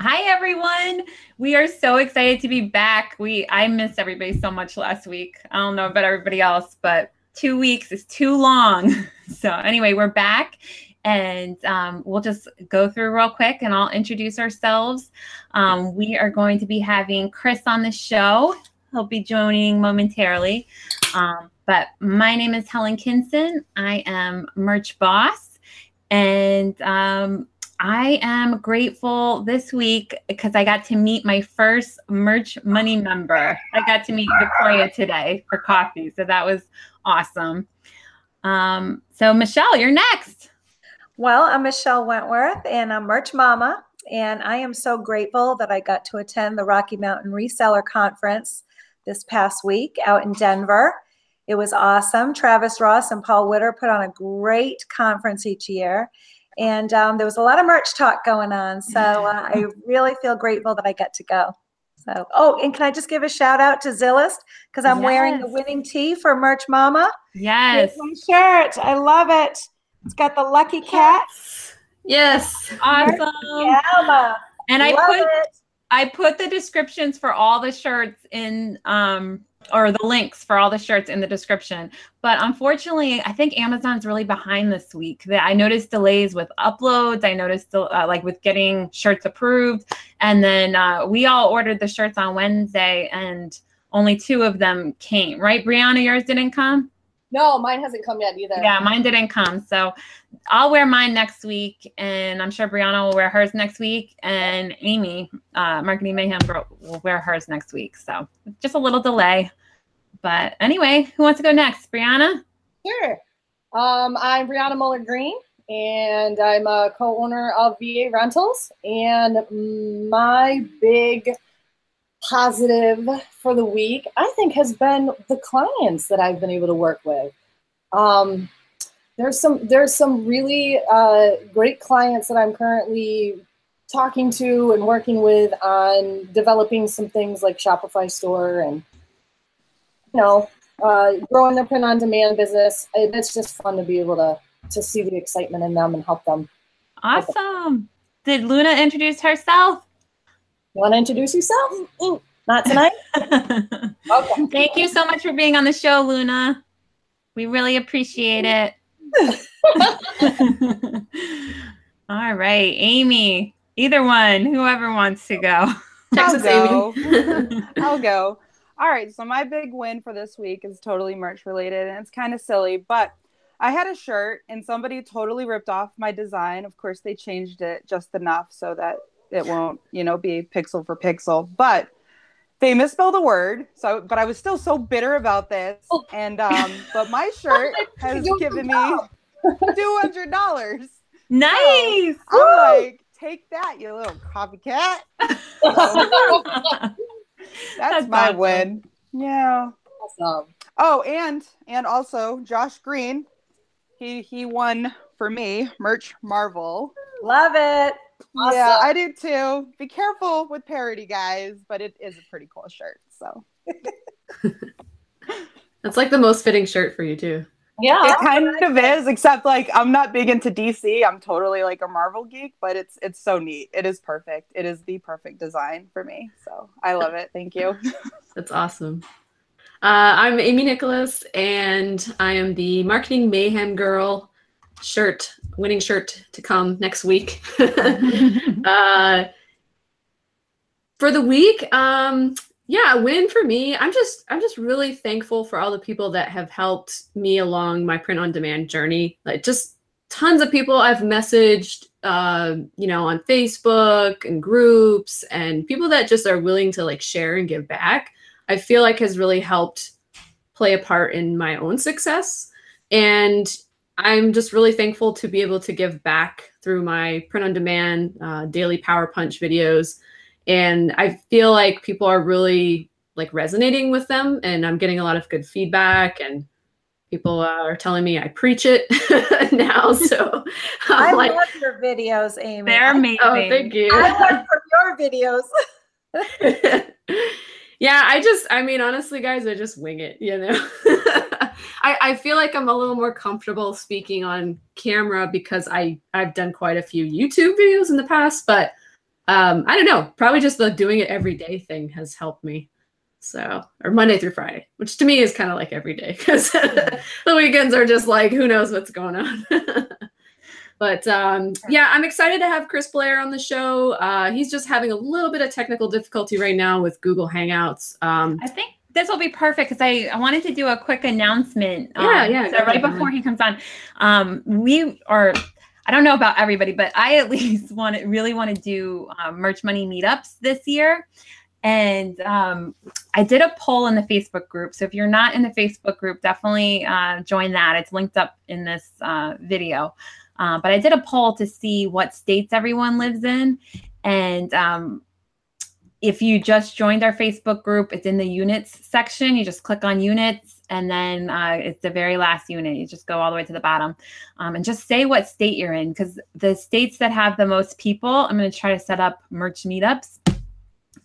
Hi everyone. We are so excited to be back. We I missed everybody so much last week. I don't know about everybody else, but two weeks is too long. So anyway, we're back and um, we'll just go through real quick and I'll introduce ourselves. Um, we are going to be having Chris on the show. He'll be joining momentarily. Um, but my name is Helen Kinson. I am merch boss and um, I am grateful this week because I got to meet my first merch money member. I got to meet Victoria today for coffee. So that was awesome. Um, so, Michelle, you're next. Well, I'm Michelle Wentworth and I'm Merch Mama. And I am so grateful that I got to attend the Rocky Mountain Reseller Conference this past week out in Denver. It was awesome. Travis Ross and Paul Witter put on a great conference each year. And um, there was a lot of merch talk going on. So uh, I really feel grateful that I get to go. So, oh, and can I just give a shout out to Zillist because I'm yes. wearing the winning tee for Merch Mama. Yes. my shirt. I love it. It's got the lucky cat. Yes. Awesome. Yeah. And I put it. I put the descriptions for all the shirts in um or the links for all the shirts in the description. But unfortunately, I think Amazon's really behind this week. That I noticed delays with uploads. I noticed uh, like with getting shirts approved, and then uh, we all ordered the shirts on Wednesday, and only two of them came. Right, Brianna, yours didn't come. No, mine hasn't come yet either. Yeah, mine didn't come. So I'll wear mine next week, and I'm sure Brianna will wear hers next week, and Amy, uh, Marketing Mayhem, will wear hers next week. So just a little delay. But anyway, who wants to go next? Brianna? Sure. Um, I'm Brianna Muller Green, and I'm a co owner of VA Rentals. And my big positive for the week, I think, has been the clients that I've been able to work with. Um, there's some there's some really uh, great clients that I'm currently talking to and working with on developing some things like Shopify store and you know uh, growing their print on demand business. It's just fun to be able to to see the excitement in them and help them. Awesome. Did Luna introduce herself? You want to introduce yourself? Not tonight? okay. Thank you so much for being on the show, Luna. We really appreciate it. All right, Amy. Either one, whoever wants to go. Texas I'll go. I'll go. All right, so my big win for this week is totally merch related and it's kind of silly, but I had a shirt and somebody totally ripped off my design. Of course, they changed it just enough so that it won't, you know, be pixel for pixel. But they misspelled a word. So, but I was still so bitter about this. Oh. And um, but my shirt has given me two hundred dollars. Nice. So I'm like, take that, you little copycat. That's, That's my awesome. win. Yeah. Awesome. Oh, and and also Josh Green, he he won for me merch Marvel. Love it. Awesome. Yeah, I do too. Be careful with parody, guys, but it is a pretty cool shirt. So that's like the most fitting shirt for you too. Yeah, it kind of is. Except like I'm not big into DC. I'm totally like a Marvel geek, but it's it's so neat. It is perfect. It is the perfect design for me. So I love it. Thank you. That's awesome. Uh, I'm Amy Nicholas, and I am the marketing mayhem girl shirt, winning shirt to come next week. uh, for the week, um, yeah, win for me. I'm just I'm just really thankful for all the people that have helped me along my print on demand journey. Like just tons of people I've messaged, uh, you know, on Facebook and groups, and people that just are willing to like share and give back. I feel like has really helped play a part in my own success. And I'm just really thankful to be able to give back through my print on demand uh, daily power punch videos. And I feel like people are really like resonating with them and I'm getting a lot of good feedback and people are telling me I preach it now. So i like, love your videos, Amy. They're amazing. Oh, thank you. I learned from your videos. yeah, I just, I mean, honestly, guys, I just wing it, you know? I, I feel like I'm a little more comfortable speaking on camera because I I've done quite a few YouTube videos in the past, but um, I don't know, probably just the doing it every day thing has helped me. So, or Monday through Friday, which to me is kind of like every day because the weekends are just like, who knows what's going on. but um, yeah, I'm excited to have Chris Blair on the show. Uh, he's just having a little bit of technical difficulty right now with Google Hangouts. Um, I think this will be perfect because I, I wanted to do a quick announcement. Yeah, yeah, So right before he comes on, um, we are. I don't know about everybody, but I at least want to really want to do um, merch money meetups this year. And um, I did a poll in the Facebook group. So if you're not in the Facebook group, definitely uh, join that. It's linked up in this uh, video. Uh, but I did a poll to see what states everyone lives in. And um, if you just joined our Facebook group, it's in the units section. You just click on units, and then uh, it's the very last unit. You just go all the way to the bottom um, and just say what state you're in because the states that have the most people, I'm going to try to set up merch meetups.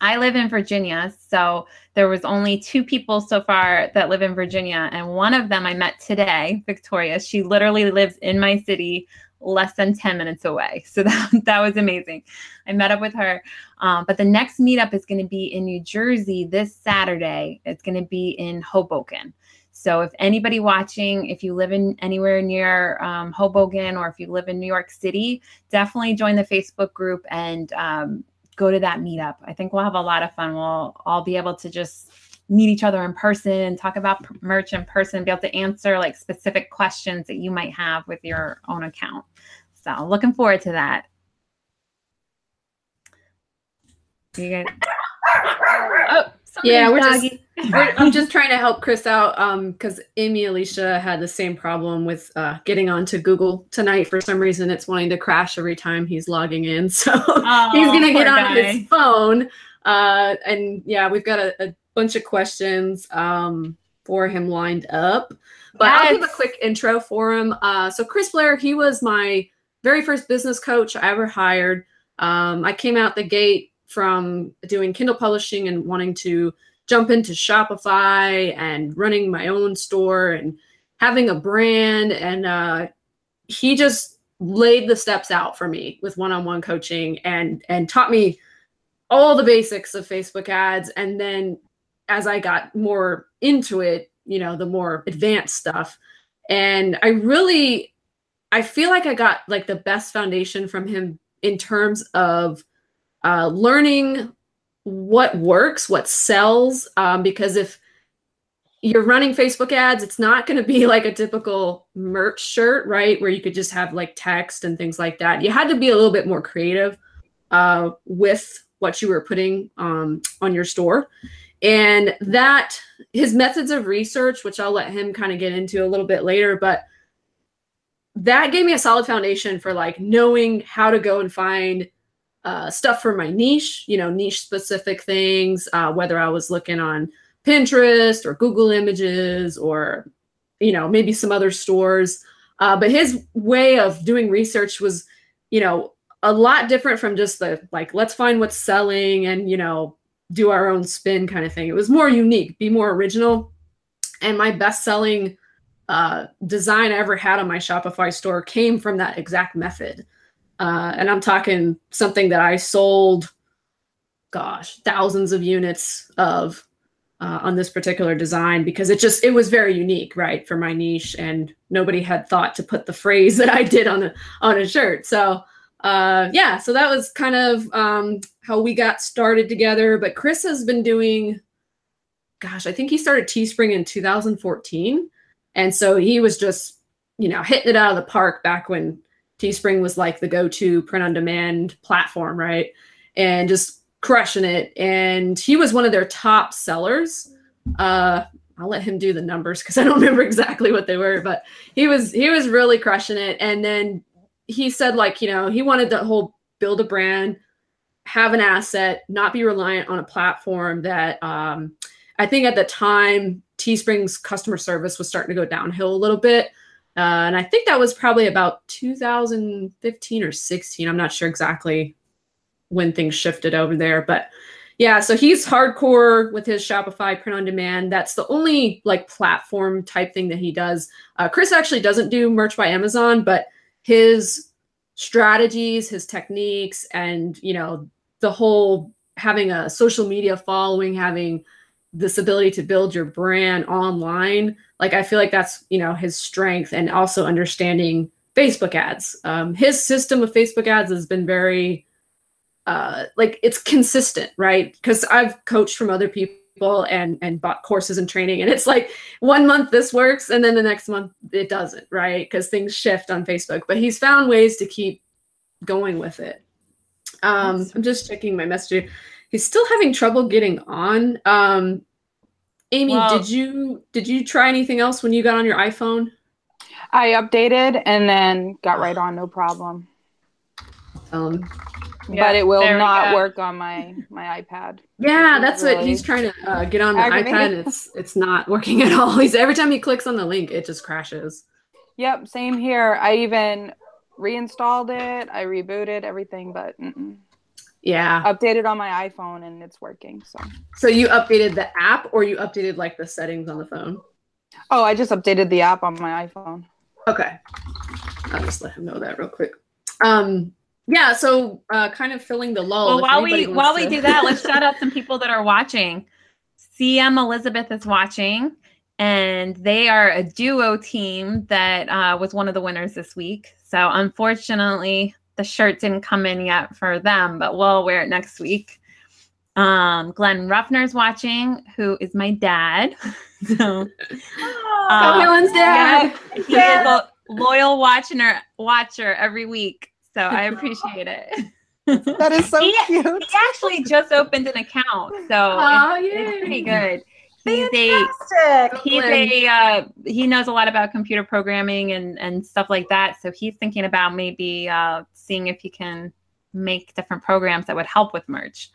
I live in Virginia, so there was only two people so far that live in Virginia, and one of them I met today, Victoria. She literally lives in my city, less than 10 minutes away. So that, that was amazing. I met up with her. Um, but the next meetup is going to be in New Jersey this Saturday. It's going to be in Hoboken. So if anybody watching, if you live in anywhere near um, Hoboken or if you live in New York City, definitely join the Facebook group and um, go to that meetup. I think we'll have a lot of fun. We'll all be able to just meet each other in person, talk about merch in person, be able to answer like specific questions that you might have with your own account. So looking forward to that. You guys. Oh, yeah, we're just, we're, I'm just trying to help Chris out because um, Amy Alicia had the same problem with uh, getting onto Google tonight. For some reason, it's wanting to crash every time he's logging in. So oh, he's going to get on guy. his phone. Uh, and yeah, we've got a, a bunch of questions um, for him lined up. But yes. I'll give a quick intro for him. Uh, so Chris Blair, he was my very first business coach I ever hired. Um, I came out the gate from doing Kindle publishing and wanting to jump into Shopify and running my own store and having a brand. And uh, he just laid the steps out for me with one-on-one coaching and and taught me all the basics of Facebook ads. And then as I got more into it, you know, the more advanced stuff. And I really I feel like I got like the best foundation from him in terms of uh, learning what works, what sells. Um, because if you're running Facebook ads, it's not going to be like a typical merch shirt, right? Where you could just have like text and things like that. You had to be a little bit more creative uh, with what you were putting um, on your store. And that his methods of research, which I'll let him kind of get into a little bit later, but that gave me a solid foundation for like knowing how to go and find uh, stuff for my niche, you know, niche specific things, uh, whether I was looking on Pinterest or Google Images or, you know, maybe some other stores. Uh, but his way of doing research was, you know, a lot different from just the like, let's find what's selling and, you know, do our own spin kind of thing. It was more unique, be more original. And my best selling uh, design I ever had on my Shopify store came from that exact method. Uh, and I'm talking something that I sold, gosh, thousands of units of uh, on this particular design because it just it was very unique, right, for my niche, and nobody had thought to put the phrase that I did on a on a shirt. So uh, yeah, so that was kind of um, how we got started together. But Chris has been doing, gosh, I think he started Teespring in 2014, and so he was just you know hitting it out of the park back when Teespring was like the go-to print on demand platform, right? And just crushing it. And he was one of their top sellers. Uh, I'll let him do the numbers because I don't remember exactly what they were, but he was he was really crushing it. And then he said like you know he wanted the whole build a brand, have an asset, not be reliant on a platform that um, I think at the time Teespring's customer service was starting to go downhill a little bit. Uh, and I think that was probably about 2015 or 16. I'm not sure exactly when things shifted over there, but yeah, so he's hardcore with his Shopify print on demand. That's the only like platform type thing that he does. Uh, Chris actually doesn't do merch by Amazon, but his strategies, his techniques, and you know the whole having a social media following, having this ability to build your brand online. Like I feel like that's you know his strength, and also understanding Facebook ads. Um, his system of Facebook ads has been very uh, like it's consistent, right? Because I've coached from other people and and bought courses and training, and it's like one month this works, and then the next month it doesn't, right? Because things shift on Facebook. But he's found ways to keep going with it. Um, I'm just checking my message. He's still having trouble getting on. Um, Amy, well, did you did you try anything else when you got on your iPhone? I updated and then got right on, no problem. Um, yeah, but it will not work on my my iPad. Yeah, that's really what he's trying to uh, get on the iPad. It's it's not working at all. He's every time he clicks on the link, it just crashes. Yep, same here. I even reinstalled it. I rebooted everything, but mm-mm. Yeah, updated on my iPhone and it's working. So so you updated the app or you updated like the settings on the phone? Oh, I just updated the app on my iPhone. Okay, I'll just let him know that real quick. Um, yeah, so uh, kind of filling the lull. Well, while we while to... we do that, let's shout out some people that are watching. CM Elizabeth is watching, and they are a duo team that uh, was one of the winners this week. So unfortunately, the shirt didn't come in yet for them, but we'll wear it next week. Um, Glenn Ruffner's watching, who is my dad. so, oh, uh, Helen's dad. Yeah, he is a loyal watcher watcher every week. So I appreciate it. that is so he, cute. He actually just opened an account, so oh, it's, it's pretty good. He's Fantastic. a he's a uh, he knows a lot about computer programming and and stuff like that. So he's thinking about maybe uh, seeing if he can make different programs that would help with merch.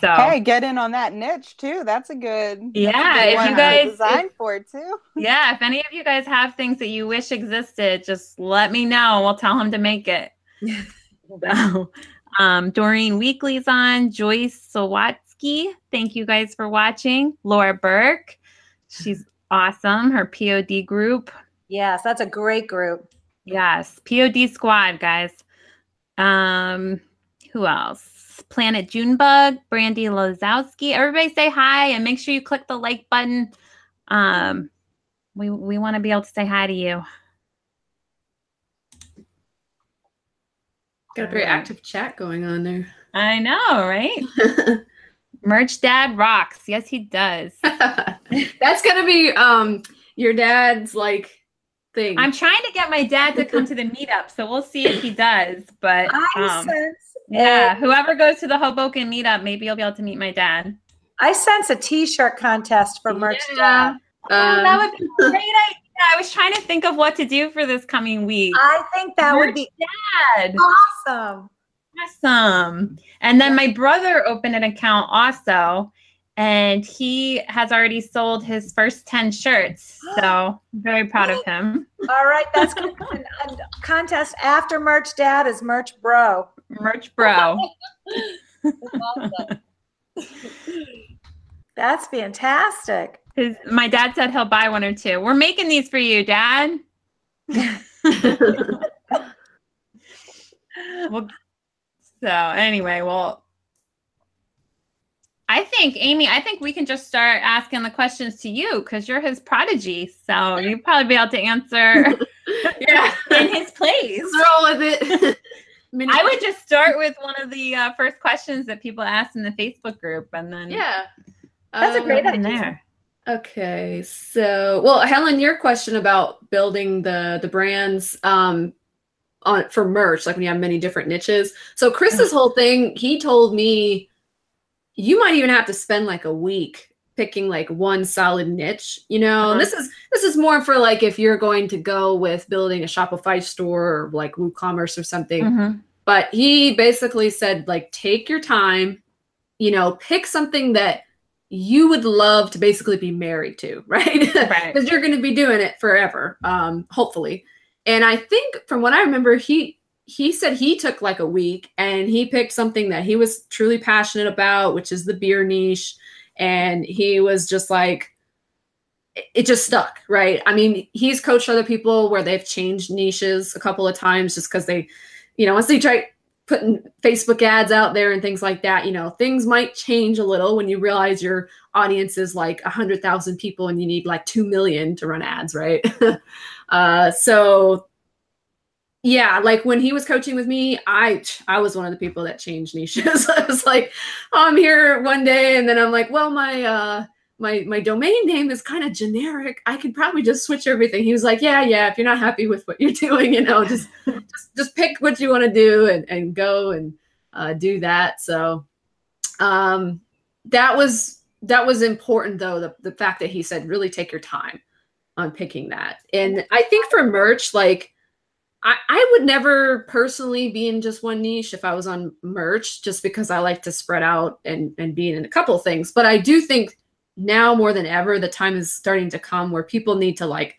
So hey, get in on that niche too. That's a good yeah. A good if you guys design for it too. Yeah, if any of you guys have things that you wish existed, just let me know. We'll tell him to make it so, um, Doreen Weekly's on. Joyce Sawatsky, thank you guys for watching. Laura Burke, she's awesome. Her POD group. Yes, that's a great group. Yes, POD squad, guys. Um, who else? Planet Junebug, Brandy Lozowski. Everybody say hi and make sure you click the like button. Um, we we want to be able to say hi to you. Got a very active chat going on there. I know, right? Merch Dad rocks. Yes, he does. That's gonna be um your dad's like thing. I'm trying to get my dad to come to the meetup, so we'll see if he does. But um, yeah, whoever goes to the Hoboken meetup, maybe you'll be able to meet my dad. I sense a T-shirt contest for Merch yeah. Dad. Oh, that would be a great idea. I was trying to think of what to do for this coming week. I think that Your would be dad. awesome. Awesome. And then my brother opened an account also, and he has already sold his first 10 shirts. So I'm very proud of him. All right, that's good. contest after merch dad is merch bro. Merch bro. that's fantastic. His my dad said he'll buy one or two. We're making these for you, Dad. well, so anyway, well, I think Amy, I think we can just start asking the questions to you because you're his prodigy. So you'd probably be able to answer yeah. in his place. Roll with it. I would just start with one of the uh, first questions that people asked in the Facebook group, and then yeah, that's um, a great idea. There. Okay, so well, Helen, your question about building the the brands um, on for merch, like when you have many different niches. So Chris's mm-hmm. whole thing, he told me you might even have to spend like a week picking like one solid niche you know uh-huh. this is this is more for like if you're going to go with building a shopify store or like woocommerce or something mm-hmm. but he basically said like take your time you know pick something that you would love to basically be married to, right? Because right. you're going to be doing it forever, um, hopefully. And I think from what I remember, he he said he took like a week and he picked something that he was truly passionate about, which is the beer niche. And he was just like, it just stuck, right? I mean, he's coached other people where they've changed niches a couple of times just because they, you know, once they try putting Facebook ads out there and things like that, you know, things might change a little when you realize your audience is like a hundred thousand people and you need like two million to run ads, right? uh, so yeah, like when he was coaching with me, I I was one of the people that changed niches. I was like, oh, I'm here one day, and then I'm like, well, my uh my my domain name is kind of generic. I could probably just switch everything. He was like, yeah, yeah. If you're not happy with what you're doing, you know, just just just pick what you want to do and and go and uh, do that. So um, that was that was important though. The the fact that he said really take your time on picking that. And I think for merch, like I, I would never personally be in just one niche if I was on merch, just because I like to spread out and and be in a couple things. But I do think now more than ever, the time is starting to come where people need to like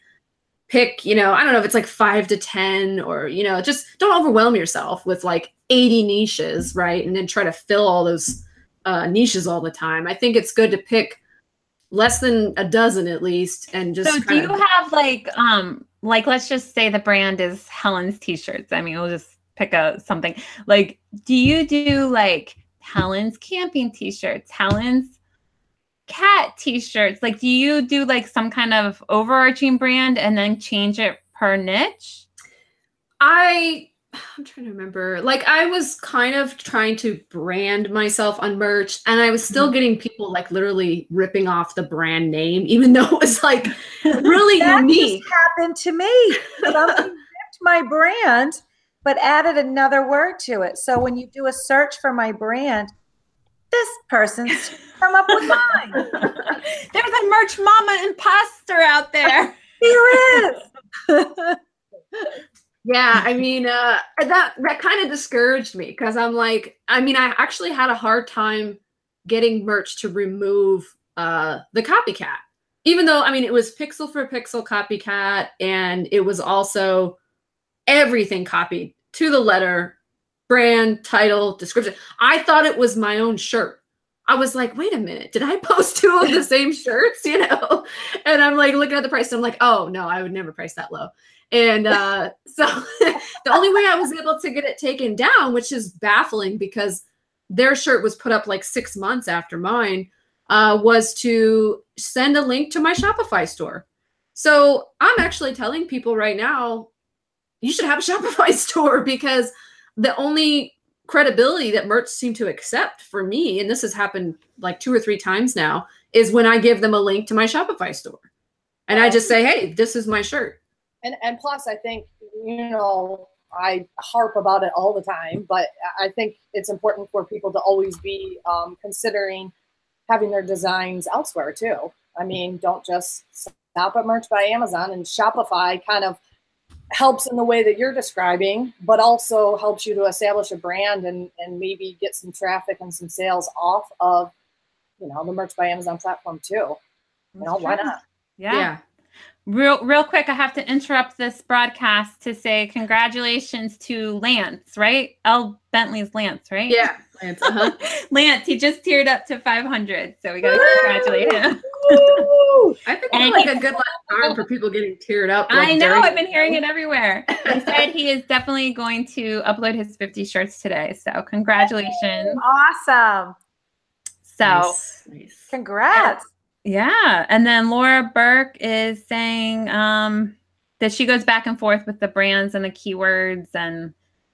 pick, you know, I don't know if it's like five to 10 or, you know, just don't overwhelm yourself with like 80 niches, right? And then try to fill all those uh, niches all the time. I think it's good to pick less than a dozen at least and just so do you have like um like let's just say the brand is helen's t-shirts. I mean we'll just pick a something. Like do you do like helen's camping t-shirts helen's cat t-shirts? Like do you do like some kind of overarching brand and then change it per niche? I i'm trying to remember like i was kind of trying to brand myself on merch and i was still mm-hmm. getting people like literally ripping off the brand name even though it was like really that unique just happened to me somebody ripped my brand but added another word to it so when you do a search for my brand this person's come up with mine. There's a merch mama imposter out there. there is. Yeah, I mean, uh, that that kind of discouraged me because I'm like, I mean, I actually had a hard time getting merch to remove uh, the copycat, even though I mean it was pixel for pixel copycat, and it was also everything copied to the letter brand, title, description. I thought it was my own shirt. I was like, wait a minute, did I post two of the same shirts? You know? And I'm like looking at the price. And I'm like, oh no, I would never price that low. And uh, so the only way I was able to get it taken down, which is baffling because their shirt was put up like six months after mine, uh, was to send a link to my Shopify store. So I'm actually telling people right now, you should have a Shopify store because the only credibility that merch seem to accept for me, and this has happened like two or three times now, is when I give them a link to my Shopify store. And I just say, hey, this is my shirt. And and plus I think, you know, I harp about it all the time, but I think it's important for people to always be um, considering having their designs elsewhere too. I mean, don't just stop at Merch by Amazon and Shopify kind of helps in the way that you're describing, but also helps you to establish a brand and and maybe get some traffic and some sales off of, you know, the Merch by Amazon platform too. You know, why not? Yeah. yeah. Real, real quick, I have to interrupt this broadcast to say congratulations to Lance, right? L. Bentley's Lance, right? Yeah, Lance. Uh-huh. Lance, he just tiered up to 500, so we got to congratulate him. I think that's like a good last time for people getting tiered up. Like I know, I've been hearing it everywhere. he said he is definitely going to upload his 50 shirts today, so congratulations. Awesome. So, nice. Nice. congrats. Yeah. And then Laura Burke is saying um, that she goes back and forth with the brands and the keywords. And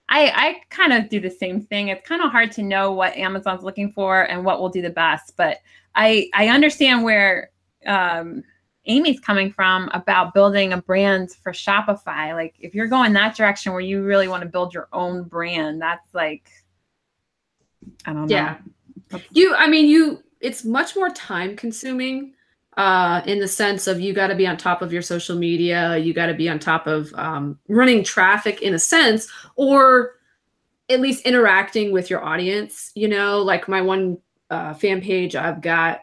I, I kind of do the same thing. It's kind of hard to know what Amazon's looking for and what will do the best. But I, I understand where um, Amy's coming from about building a brand for Shopify. Like if you're going that direction where you really want to build your own brand, that's like, I don't know. Yeah. You, I mean, you, it's much more time consuming uh, in the sense of you got to be on top of your social media, you got to be on top of um, running traffic in a sense, or at least interacting with your audience. You know, like my one uh, fan page, I've got,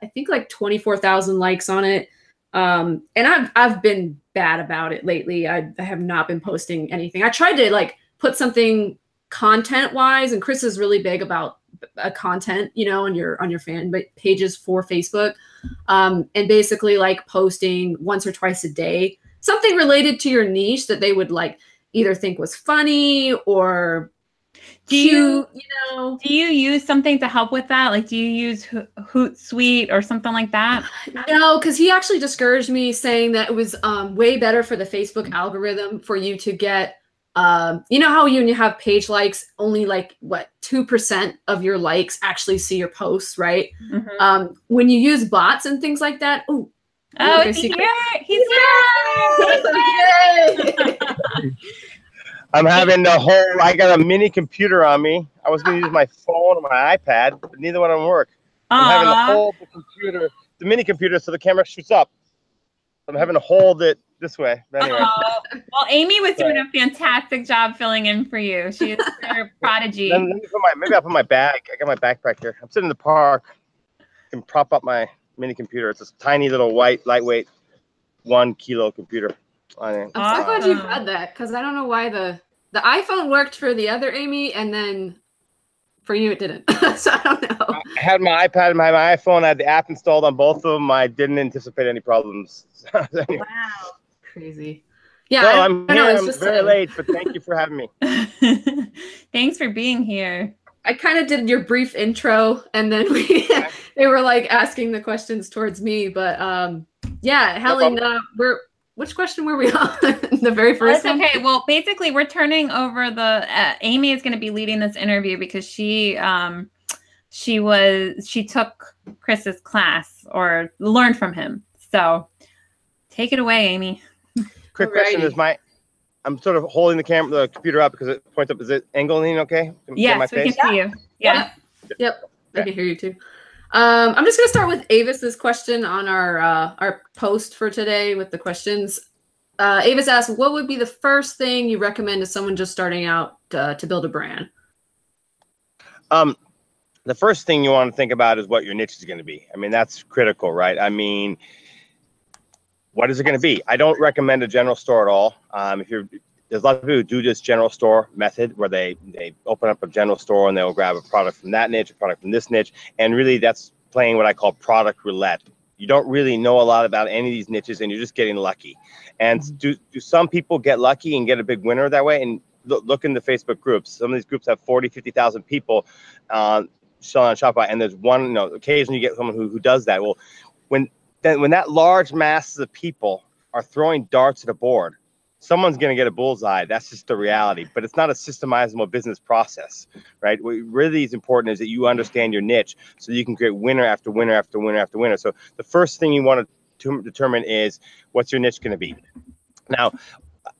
I think like 24,000 likes on it. Um, and I've, I've been bad about it lately. I, I have not been posting anything. I tried to like put something content wise, and Chris is really big about a content, you know, on your on your fan pages for Facebook, um, and basically like posting once or twice a day something related to your niche that they would like either think was funny or Do you you know. do you use something to help with that? Like, do you use Ho- Hootsuite or something like that? No, because he actually discouraged me, saying that it was um, way better for the Facebook algorithm for you to get. Um, you know how you, when you have page likes, only like what two percent of your likes actually see your posts, right? Mhm. Um, when you use bots and things like that, oh, Oh, okay, is here? He's here! I'm having the whole. I got a mini computer on me. I was going to use my phone or my iPad, but neither one of them work. I'm having to Aw. hold the computer, the mini computer, so the camera shoots up. I'm having to hold it this way. Anyway, Aw. Well, Amy was doing a fantastic job filling in for you. She is a prodigy. Let me put my, maybe I'll put my bag. I got my backpack here. I'm sitting in the park. I can prop up my mini computer. It's a tiny little white, lightweight, one kilo computer. On it. I'm so glad you had that because I don't know why the the iPhone worked for the other Amy and then for you it didn't. so I don't know. I had my iPad and my, my iPhone. I had the app installed on both of them. I didn't anticipate any problems. Anyway, Wow, crazy. Yeah, well, I, I'm I know. here. I'm just very late, but thank you for having me. Thanks for being here. I kind of did your brief intro, and then we they were like asking the questions towards me. But um, yeah, Helen, uh, we're which question were we on? the very first That's one. okay. Well, basically, we're turning over the. Uh, Amy is going to be leading this interview because she um she was she took Chris's class or learned from him. So take it away, Amy. Quick question is my. I'm sort of holding the camera, the computer up because it points up. Is it angling okay? Can you my Yes, we face? can see you. Yeah. Yep, I can hear you too. Um, I'm just gonna start with Avis's question on our uh, our post for today with the questions. Uh, Avis asked, "What would be the first thing you recommend to someone just starting out uh, to build a brand?" Um, the first thing you want to think about is what your niche is going to be. I mean, that's critical, right? I mean, what is it going to be? I don't recommend a general store at all. Um, if you're there's a lot of people who do this general store method where they they open up a general store and they'll grab a product from that niche, a product from this niche, and really that's playing what I call product roulette. You don't really know a lot about any of these niches, and you're just getting lucky. And do do some people get lucky and get a big winner that way? And look, look in the Facebook groups. Some of these groups have 40, 50,000 people uh, selling on Shopify, and there's one. You know, occasionally you get someone who, who does that. Well, when then when that large masses of people are throwing darts at a board, someone's going to get a bullseye. That's just the reality. But it's not a systemizable business process, right? What really is important is that you understand your niche so you can create winner after winner after winner after winner. So the first thing you want to determine is what's your niche going to be. Now,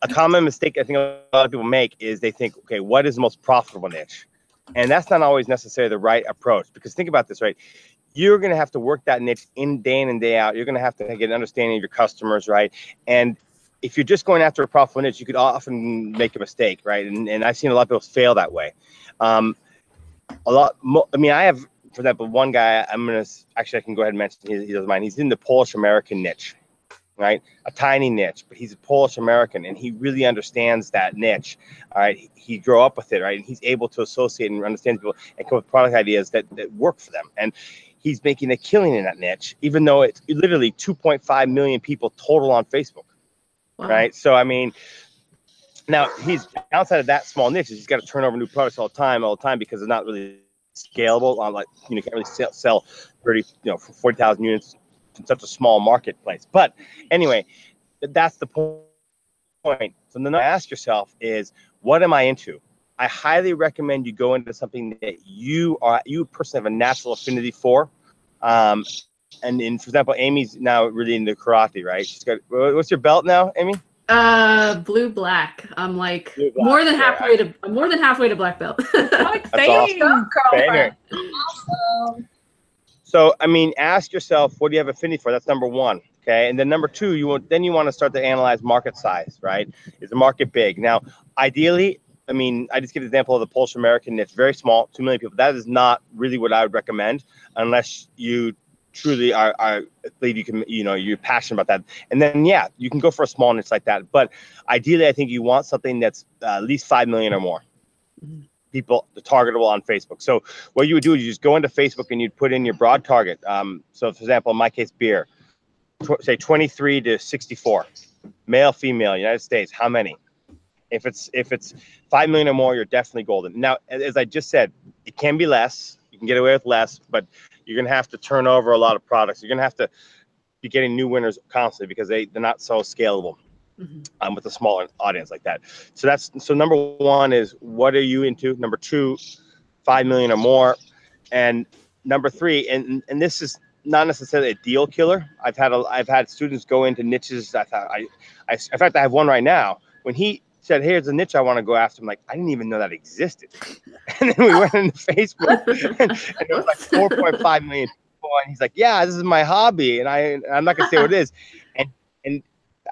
a common mistake I think a lot of people make is they think, okay, what is the most profitable niche? And that's not always necessarily the right approach because think about this, right? You're going to have to work that niche in day in and day out. You're going to have to get an understanding of your customers, right? And if you're just going after a profitable niche, you could often make a mistake, right? And, and I've seen a lot of people fail that way. Um, a lot, mo- I mean, I have, for example, one guy, I'm going to, actually, I can go ahead and mention, he, he doesn't mind. He's in the Polish American niche, right? A tiny niche, but he's a Polish American and he really understands that niche. All right. He, he grew up with it, right? And he's able to associate and understand people and come up with product ideas that, that work for them. And he's making a killing in that niche, even though it's literally 2.5 million people total on Facebook Wow. right? So I mean, now he's outside of that small niche. He's got to turn over new products all the time, all the time because it's not really scalable. On like you know, can't really sell, sell thirty, you know, forty thousand units in such a small marketplace. But anyway, that's the point. So then ask yourself is, what am I into? I highly recommend you go into something that you are you personally have a natural affinity for. Um, and in, for example, Amy's now really into karate, right? She's got what's your belt now, Amy? Uh, blue black. I'm like black, more than yeah. halfway to I'm more than halfway to black belt. How exciting! awesome. Okay. Awesome. So I mean, ask yourself, what do you have affinity for? That's number one. Okay, and then number two, you want then you want to start to analyze market size, right? Is the market big? Now, ideally, I mean, I just give an example of the Polish American It's very small, two million people. That is not really what I would recommend unless you truly are, are believe you can, you know, you're passionate about that. And then yeah, you can go for a small niche like that. But ideally, I think you want something that's uh, at least five million or more Mhm. people targetable on Facebook. So what you would do is you just go into Facebook and you'd put in your broad target. Um, so for example, in my case, beer, tw- say 23 to 64, male, female, United States, how many? If it's if it's five million or more, you're definitely golden. Now, as I just said, it can be less. You can get away with less, but you're gonna have to turn over a lot of products. You're gonna have to be getting new winners constantly because they they're not so scalable Mhm. um, with a smaller audience like that. So that's so number one is what are you into? Number two, five million or more, and number three, and and this is not necessarily a deal killer. I've had a I've had students go into niches. I thought I, I in fact I have one right now. When he said, "Hey, "Here's a niche I want to go after," I'm like, I didn't even know that existed. And then we went into Facebook, and, and it was like 4.5 million people, and he's like, "Yeah, this is my hobby," and I I'm not gonna say what it is, and and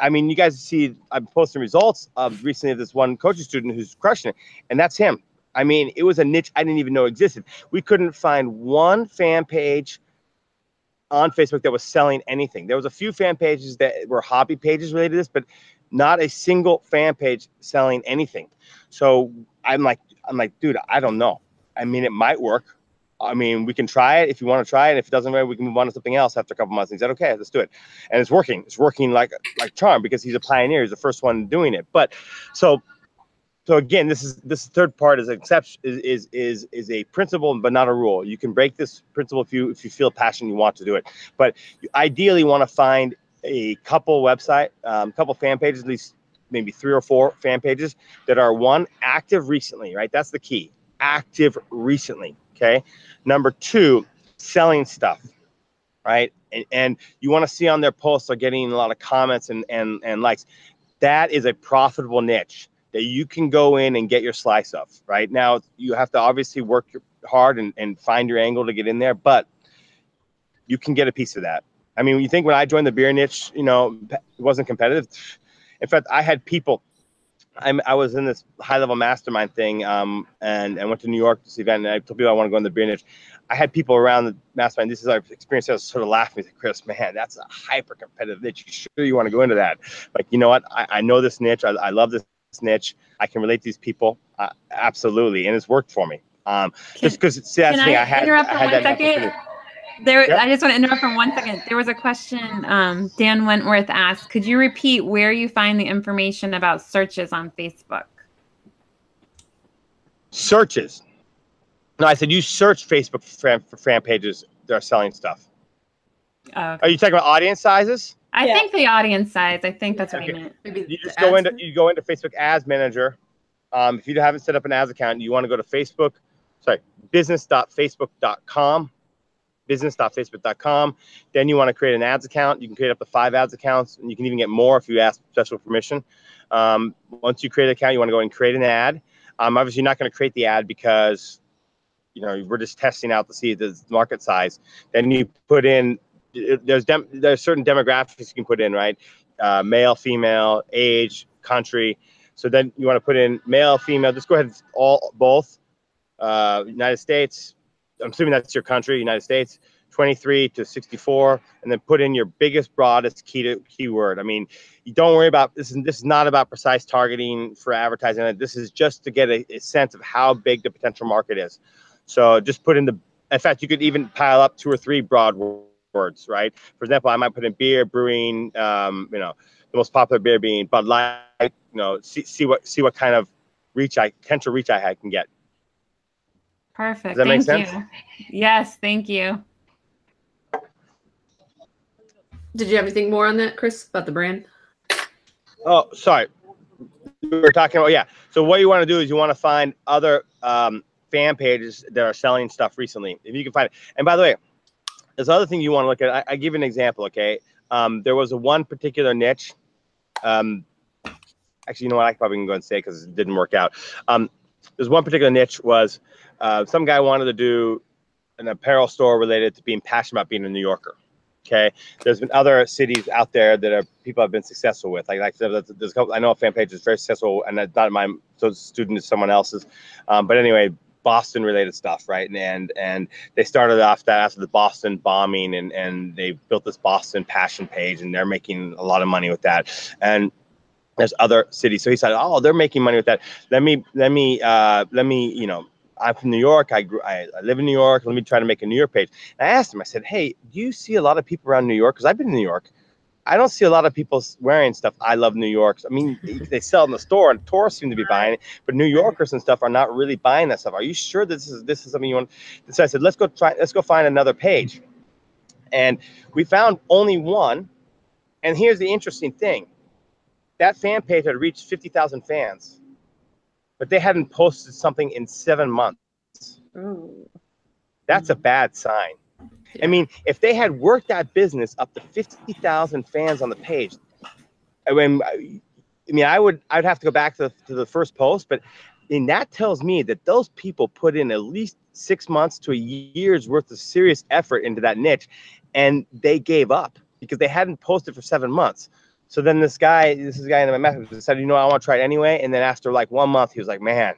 I mean, you guys see, I'm posting results of recently of this one coaching student who's crushing it, and that's him. I mean, it was a niche I didn't even know existed. We couldn't find one fan page on Facebook that was selling anything. There was a few fan pages that were hobby pages related to this, but not a single fan page selling anything. So I'm like, I'm like, dude, I don't know. I mean, it might work. I mean, we can try it if you want to try it. If it doesn't work, we can move on to something else after a couple months. And he said, okay, let's do it. And it's working. It's working like like charm because he's a pioneer. He's the first one doing it. But so so again, this is this third part is exception is is is is a principle but not a rule. You can break this principle if you if you feel passion you want to do it. But you ideally want to find a couple website, um, couple fan pages, at least maybe three or four fan pages that are one active recently, right? That's the key. Active recently. Okay. Number two, selling stuff, right? And, and you want to see on their posts are getting a lot of comments and, and, and likes. That is a profitable niche that you can go in and get your slice of, right? Now, you have to obviously work hard and, and find your angle to get in there, but you can get a piece of that. I mean, you think when I joined the beer niche, you know, it wasn't competitive. In fact, I had people I'm, I was in this high level mastermind thing um, and I went to New York to this event and I told people I want to go in the beer niche. I had people around the mastermind. This is our experience. I was sort of laughing. Said, Chris, man, that's a hyper competitive niche. You sure you want to go into that? Like, you know what? I, I know this niche. I, I love this niche. I can relate to these people. Uh, absolutely. And it's worked for me. Um, just because it's that's Can the thing. I I had, interrupt I for had one that second? Opportunity. There, Yep. I just want to interrupt for one second. There was a question um, Dan Wentworth asked. Could you repeat where you find the information about searches on Facebook? Searches. No, I said you search Facebook for fan, for fan pages that are selling stuff. Oh, Are you talking about audience sizes? I Yeah. think the audience size. I think that's what he Okay. meant. Maybe You just go ads into you go into Facebook Ads Manager. Um, if you haven't set up an ads account, you want to go to Facebook, sorry, business.facebook.com, business.facebook.com. Then you want to create an ads account. You can create up to five ads accounts, and you can even get more if you ask special permission. Um, once you create an account, you want to go and create an ad. Um, obviously, you're not going to create the ad because you know we're just testing out to see the market size. Then you put in there's dem- there's certain demographics you can put in, right? Uh, male, female, age, country. So then you want to put in male, female. Just go ahead, all both. Uh, United States. I'm assuming that's your country, United States. 23 to 64, and then put in your biggest, broadest key to keyword. I mean, you don't worry about this. Is this is not about precise targeting for advertising. This is just to get a, a sense of how big the potential market is. So just put in the. In fact, you could even pile up two or three broad words, right? For example, I might put in beer, brewing. Um, you know, the most popular beer being Bud Light. You know, see see what see what kind of reach I potential reach I can get. Perfect. Does that make thank sense? you. Yes, thank you. Did you have anything more on that, Chris, about the brand? Oh, sorry. We were talking about yeah. So what you want to do is you want to find other um, fan pages that are selling stuff recently. If you can find it. And by the way, there's other thing you want to look at. I, I give you an example. Okay. Um, there was a one particular niche. Um, actually, you know what? I probably can go and say because it didn't work out. Um, there's one particular niche was uh, some guy wanted to do an apparel store related to being passionate about being a New Yorker. Okay, there's been other cities out there that are people have been successful with. Like, like there's a couple, I know a fan page is very successful, and it's not my so student is someone else's. Um, but anyway, Boston related stuff, right? And and and they started off that after the Boston bombing, and and they built this Boston passion page, and they're making a lot of money with that. And there's other cities, so he said, oh, they're making money with that. Let me let me uh, let me you know. I'm from New York. I, grew, I, I live in New York. Let me try to make a New York page. And I asked him, I said, Hey, do you see a lot of people around New York? Because I've been in New York. I don't see a lot of people wearing stuff. I love New York. I mean, they sell in the store, and tourists seem to be buying it, but New Yorkers and stuff are not really buying that stuff. Are you sure this is this is something you want? So I said, let's go try. Let's go find another page, and we found only one. And here's the interesting thing: that fan page had reached fifty thousand fans, but they hadn't posted something in seven months. Ooh. That's a bad sign. I mean, if they had worked that business up to 50,000 fans on the page, I mean, I mean, I would, I'd have to go back to the, to the first post, but and that tells me that those people put in at least six months to a year's worth of serious effort into that niche, and they gave up because they hadn't posted for seven months. So then this guy, this is guy in my message said, you know, I want to try it anyway. And then after like one month, he was like, man,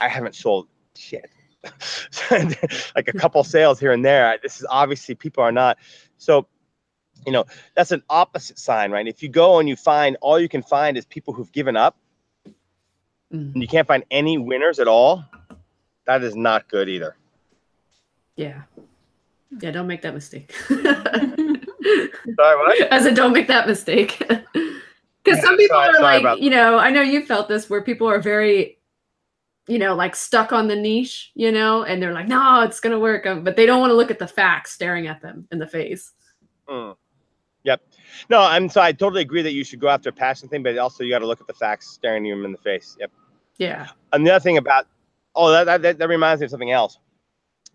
I haven't sold shit. like a couple sales here and there. This is obviously people are not. So, you know, that's an opposite sign, right? If you go and you find all you can find is people who've given up Mm. and you can't find any winners at all, that is not good either. Yeah. Yeah, don't make that mistake. Sorry, what? I said, don't make that mistake. Because Yeah, some people sorry- are sorry like, you know, I know you felt this where people are very, you know, like stuck on the niche, you know, and they're like, no, it's going to work. um, But they don't want to look at the facts staring at them in the face. Mm. Yep. No, I'm so I totally agree that you should go after a passion thing, but also you got to look at the facts staring you in the face. Yep. Yeah. Another thing about oh that, that that reminds me of something else.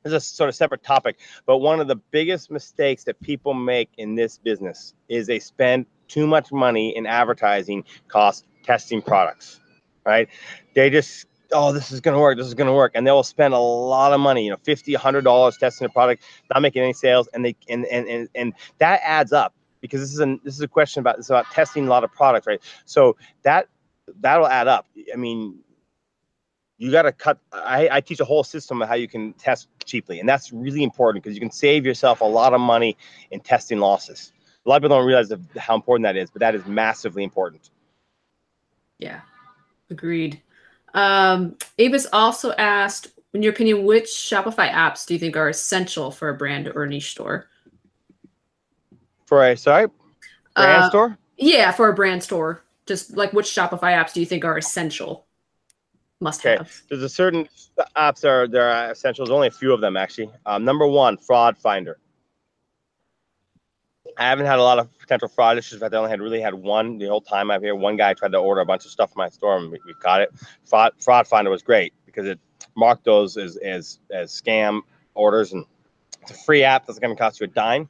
This is a sort of separate topic, but one of the biggest mistakes that people make in this business is they spend too much money in advertising cost testing products. Right? They just oh this is going to work this is going to work and they will spend a lot of money you know 50 100 dollars testing a product not making any sales and they and and and, and that adds up because this is a this is a question about it's about testing a lot of products right so that that'll add up i mean you got to cut I, I teach a whole system of how you can test cheaply and that's really important because you can save yourself a lot of money in testing losses a lot of people don't realize the, how important that is but that is massively important Yeah. Agreed. Um, Avis also asked, in your opinion, which Shopify apps do you think are essential for a brand or a niche store? for a sorry brand Uh, store Yeah, for a brand store. Just like which Shopify apps do you think are essential? Must Okay. have. there's a certain apps that are there are essentials only a few of them actually um, number one fraud finder I haven't had a lot of potential fraud issues, but I only had really had one the whole time I've here. One guy tried to order a bunch of stuff from my store, and we, we got it. Fraud, fraud Finder was great because it marked those as as as scam orders, and it's a free app that's going to cost you a dime.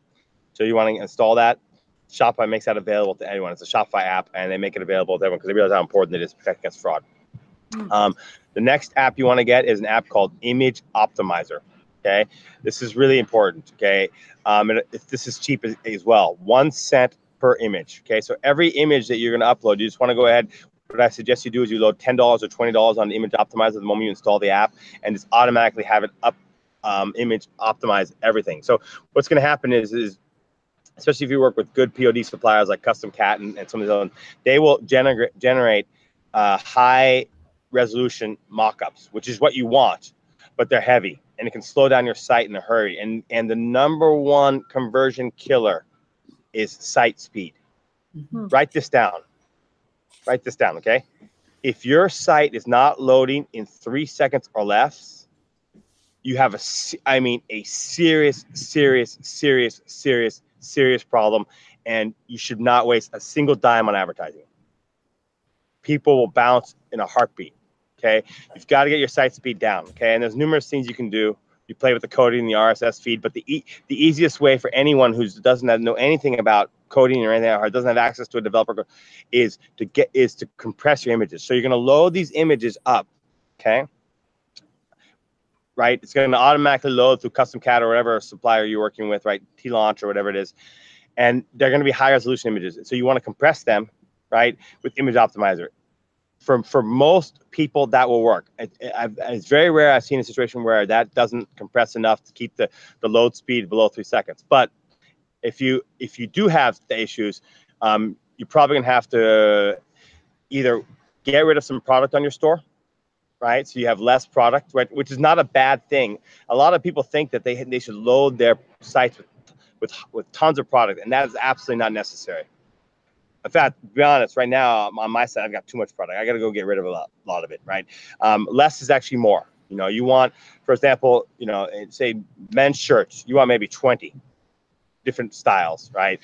So you want to install that. Shopify makes that available to anyone. It's a Shopify app, and they make it available to everyone because they realize how important it is to protect against fraud. Um, the next app you want to get is an app called Image Optimizer. Okay, this is really important. Okay, um, and this is cheap as, as well. One cent per image. Okay, so every image that you're going to upload, you just want to go ahead. What I suggest you do is you load ten dollars or twenty dollars on Image Optimizer the moment you install the app, and just automatically have it up, um, image optimize everything. So what's going to happen is is especially if you work with good POD suppliers like CustomCat and, and some of other, they will generate generate uh, high resolution mockups, which is what you want, but they're heavy and it can slow down your site in a hurry. And and the number one conversion killer is site speed. Mhm. Write this down. Write this down, okay? If your site is not loading in three seconds or less, you have a, I mean, a serious, serious, serious, serious, serious problem, and you should not waste a single dime on advertising. People will bounce in a heartbeat. Okay, you've got to get your site speed down. Okay, and there's numerous things you can do. You play with the coding and the RSS feed, but the e- the easiest way for anyone who doesn't have, know anything about coding or anything or doesn't have access to a developer is to get is to compress your images. So you're going to load these images up. Okay, right? It's going to automatically load through CustomCat or whatever supplier you're working with, right? Teelaunch or whatever it is, and they're going to be high resolution images. So you want to compress them, right, with Image Optimizer for for most people that will work. It, it, it's very rare I've seen a situation where that doesn't compress enough to keep the the load speed below three seconds. But if you if you do have the issues, um, you're probably gonna have to either get rid of some product on your store, right? So you have less product, right? Which is not a bad thing. A lot of people think that they they should load their sites with with with tons of product, and that is absolutely not necessary. In fact, to be honest, right now on my side, I've got too much product. I got to go get rid of a lot, lot of it, right? Um, less is actually more. You know, you want, for example, you know, say men's shirts, you want maybe 20 different styles, right?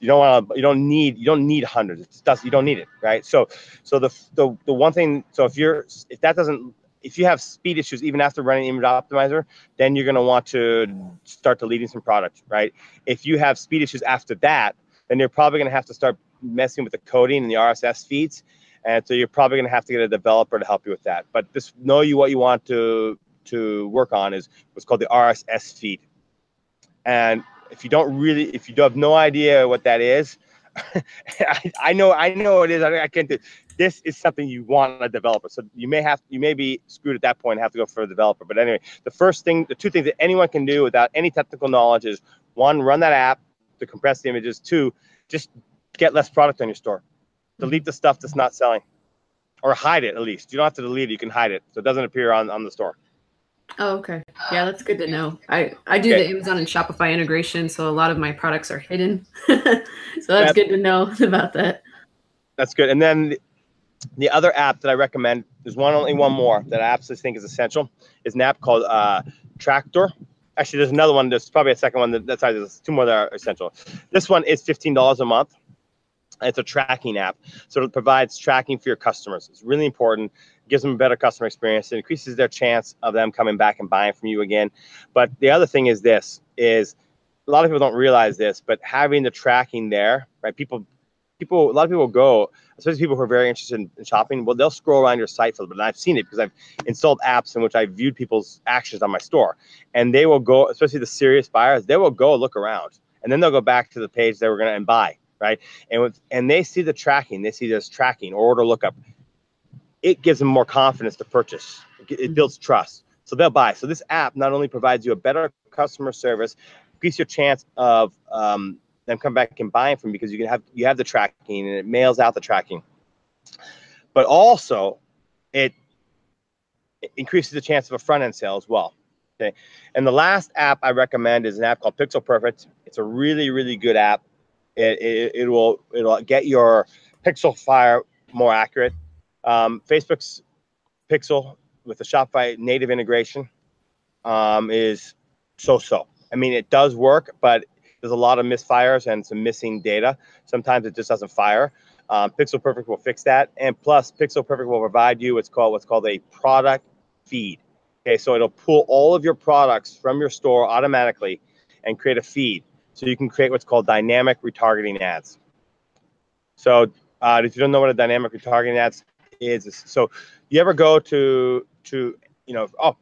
You don't want to, you don't need, you don't need hundreds. It does, you don't need it, right? So, so the, the, the one thing, so if you're, if that doesn't, if you have speed issues even after running image optimizer, then you're going to want to start deleting some product, right? If you have speed issues after that, then you're probably going to have to start messing with the coding and the RSS feeds. And so you're probably going to have to get a developer to help you with that. But just know you what you want to to work on is what's called the RSS feed. And if you don't really, if you have no idea what that is, I, I, know I know it is. I, I can't do. This is something you want a developer. So you may have you may be screwed at that point and have to go for a developer. But anyway, the first thing, the two things that anyone can do without any technical knowledge is one, run that app to compress the images. Two, just get less product on your store. Delete the stuff that's not selling, or hide it at least. You don't have to delete it; you can hide it, so it doesn't appear on on the store. Oh, okay. Yeah, that's good to know. I I do okay. the Amazon and Shopify integration, so a lot of my products are hidden. so that's, that's good to know about that. That's good. And then the, the other app that I recommend, there's one only one more that I absolutely think is essential, is an app called uh, Tracktor. Actually, there's another one. There's probably a second one. That, that's there's two more that are essential. This one is fifteen dollars a month. It's a tracking app, so it provides tracking for your customers. It's really important. Gives them a better customer experience. It increases their chance of them coming back and buying from you again. But the other thing is this: is a lot of people don't realize this, but having the tracking there, right? People, people, a lot of people go, especially people who are very interested in, in shopping. Well, they'll scroll around your site for a little bit, and I've seen it because I've installed apps in which I've viewed people's actions on my store, and they will go, especially the serious buyers, they will go look around, and then they'll go back to the page they were going to and buy right? And with, and they see the tracking, they see this tracking or order lookup. It gives them more confidence to purchase. It, mm-hmm. builds trust, so they'll buy. So this app not only provides you a better customer service, increase your chance of um, them come back and buying from you because you can have you have the tracking and it mails out the tracking, but also it, it increases the chance of a front end sale as well. Okay. And the last app I recommend is an app called Pixel Perfect. It's a really, really good app. It, it, it will it'll get your pixel fire more accurate. Um, Facebook's Pixel with the Shopify native integration um, is so-so. I mean, it does work, but there's a lot of misfires and some missing data. Sometimes it just doesn't fire. Um, Pixel Perfect will fix that, and plus, Pixel Perfect will provide you what's called what's called a product feed. Okay, so it'll pull all of your products from your store automatically and create a feed. So you can create what's called dynamic retargeting ads. So uh, if you don't know what a dynamic retargeting ads is, so you ever go to to you know oh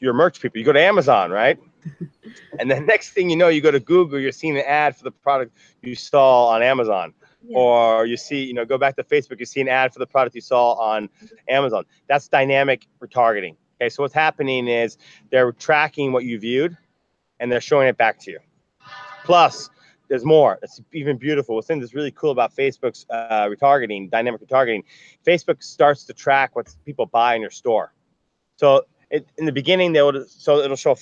you're merch people, you go to Amazon, right? and the next thing you know, you go to Google, you're seeing an ad for the product you saw on Amazon. Yeah. Or you see, you know, go back to Facebook, you see an ad for the product you saw on Amazon. That's dynamic retargeting. Okay, so what's happening is they're tracking what you viewed and they're showing it back to you. Plus, there's more. It's even beautiful. What's thing that's really cool about Facebook's uh, retargeting, dynamic retargeting, Facebook starts to track what people buy in your store. So it, in the beginning, they will so it'll show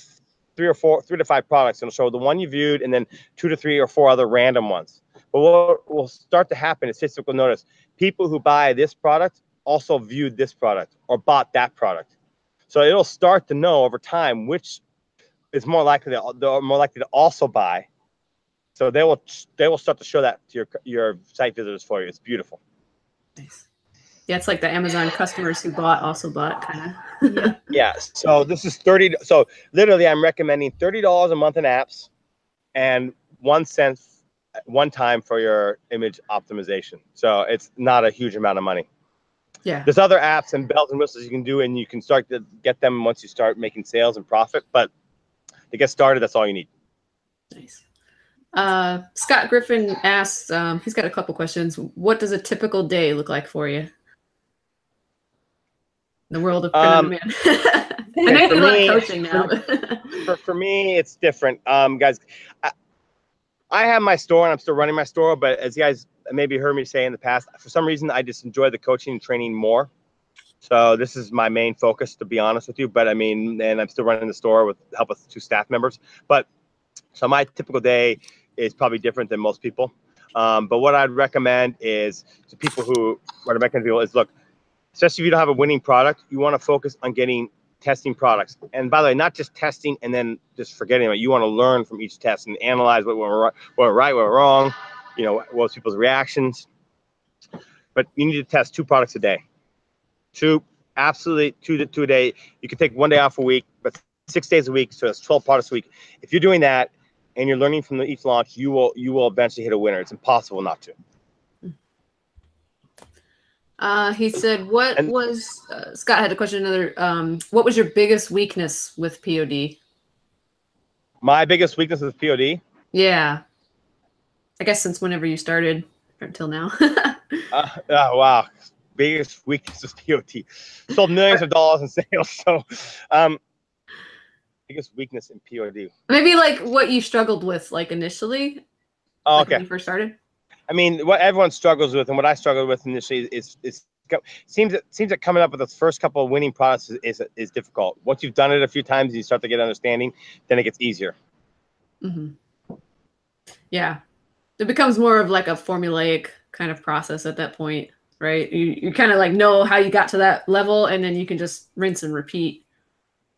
three or four, three to five products. It'll show the one you viewed, and then two to three or four other random ones. But what will start to happen is Facebook will notice people who buy this product also viewed this product or bought that product. So it'll start to know over time which is more likely to, more likely to also buy so they will they will start to show that to your your site visitors for you. It's beautiful. Nice. Yeah, it's like the Amazon customers who bought also bought kind of. yeah. yeah. So this is thirty. So literally, I'm recommending thirty dollars a month in apps, and one cent one time for your image optimization. So it's not a huge amount of money. Yeah. There's other apps and bells and whistles you can do, and you can start to get them once you start making sales and profit. But to get started, that's all you need. Nice. Uh, Scott Griffin asks, um, he's got a couple questions. What does a typical day look like for you? In the world of um, demand. I know you do a lot of coaching now. for, for me, it's different. Um, guys, I, I have my store and I'm still running my store, but as you guys maybe heard me say in the past, for some reason, I just enjoy the coaching and training more. So this is my main focus, to be honest with you. But I mean, and I'm still running the store with help with two staff members. But so my typical day is probably different than most people. Um, but what I'd recommend is to people who, what I recommend to people is look, especially if you don't have a winning product, you want to focus on getting testing products. And by the way, not just testing and then just forgetting it. You want to learn from each test and analyze what went right, what went right, what went wrong. You know, what was people's reactions. But you need to test two products a day. Two, absolutely two to two a day. You can take one day off a week, but six days a week, so that's 12 products a week. If you're doing that and you're learning from the, each launch, you will you will eventually hit a winner. It's impossible not to. Uh, he said, "What And- was uh, Scott had a question? Another, um, what was your biggest weakness with POD? My biggest weakness is POD. Yeah, I guess since whenever you started until now. Uh, oh wow, biggest weakness is POD. Sold millions of dollars in sales. So, um, biggest weakness in POD. Maybe like what you struggled with, like initially, Oh, like, okay. when you first started. I mean, what everyone struggles with, and what I struggled with initially is is seems that seems that coming up with those first couple of winning products is, is is difficult. Once you've done it a few times, and you start to get understanding, then it gets easier. Mm-hmm. Yeah, it becomes more of like a formulaic kind of process at that point, right? You you kind of like know how you got to that level, and then you can just rinse and repeat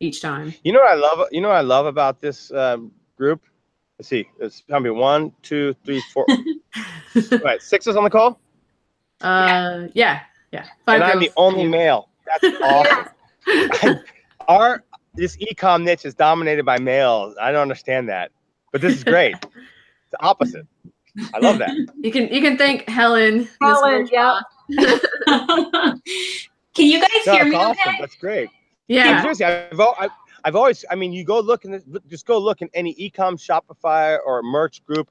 each time. You know what I love? You know what I love about this um, group? Let's see. It's how many? One, two, three, four. right, six is on the call, Uh, yeah, yeah. Five and I'm the girls. only male. That's awesome. Our this ecom niche is dominated by males. I don't understand that, but this is great. It's the opposite. I love that. You can you can thank Helen. Helen, yeah. Can you guys No, hear it's me awesome. okay? That's great. Yeah. Seriously, I've, I've, I've always, I mean, you go look in this, just go look in any ecom Shopify or merch group.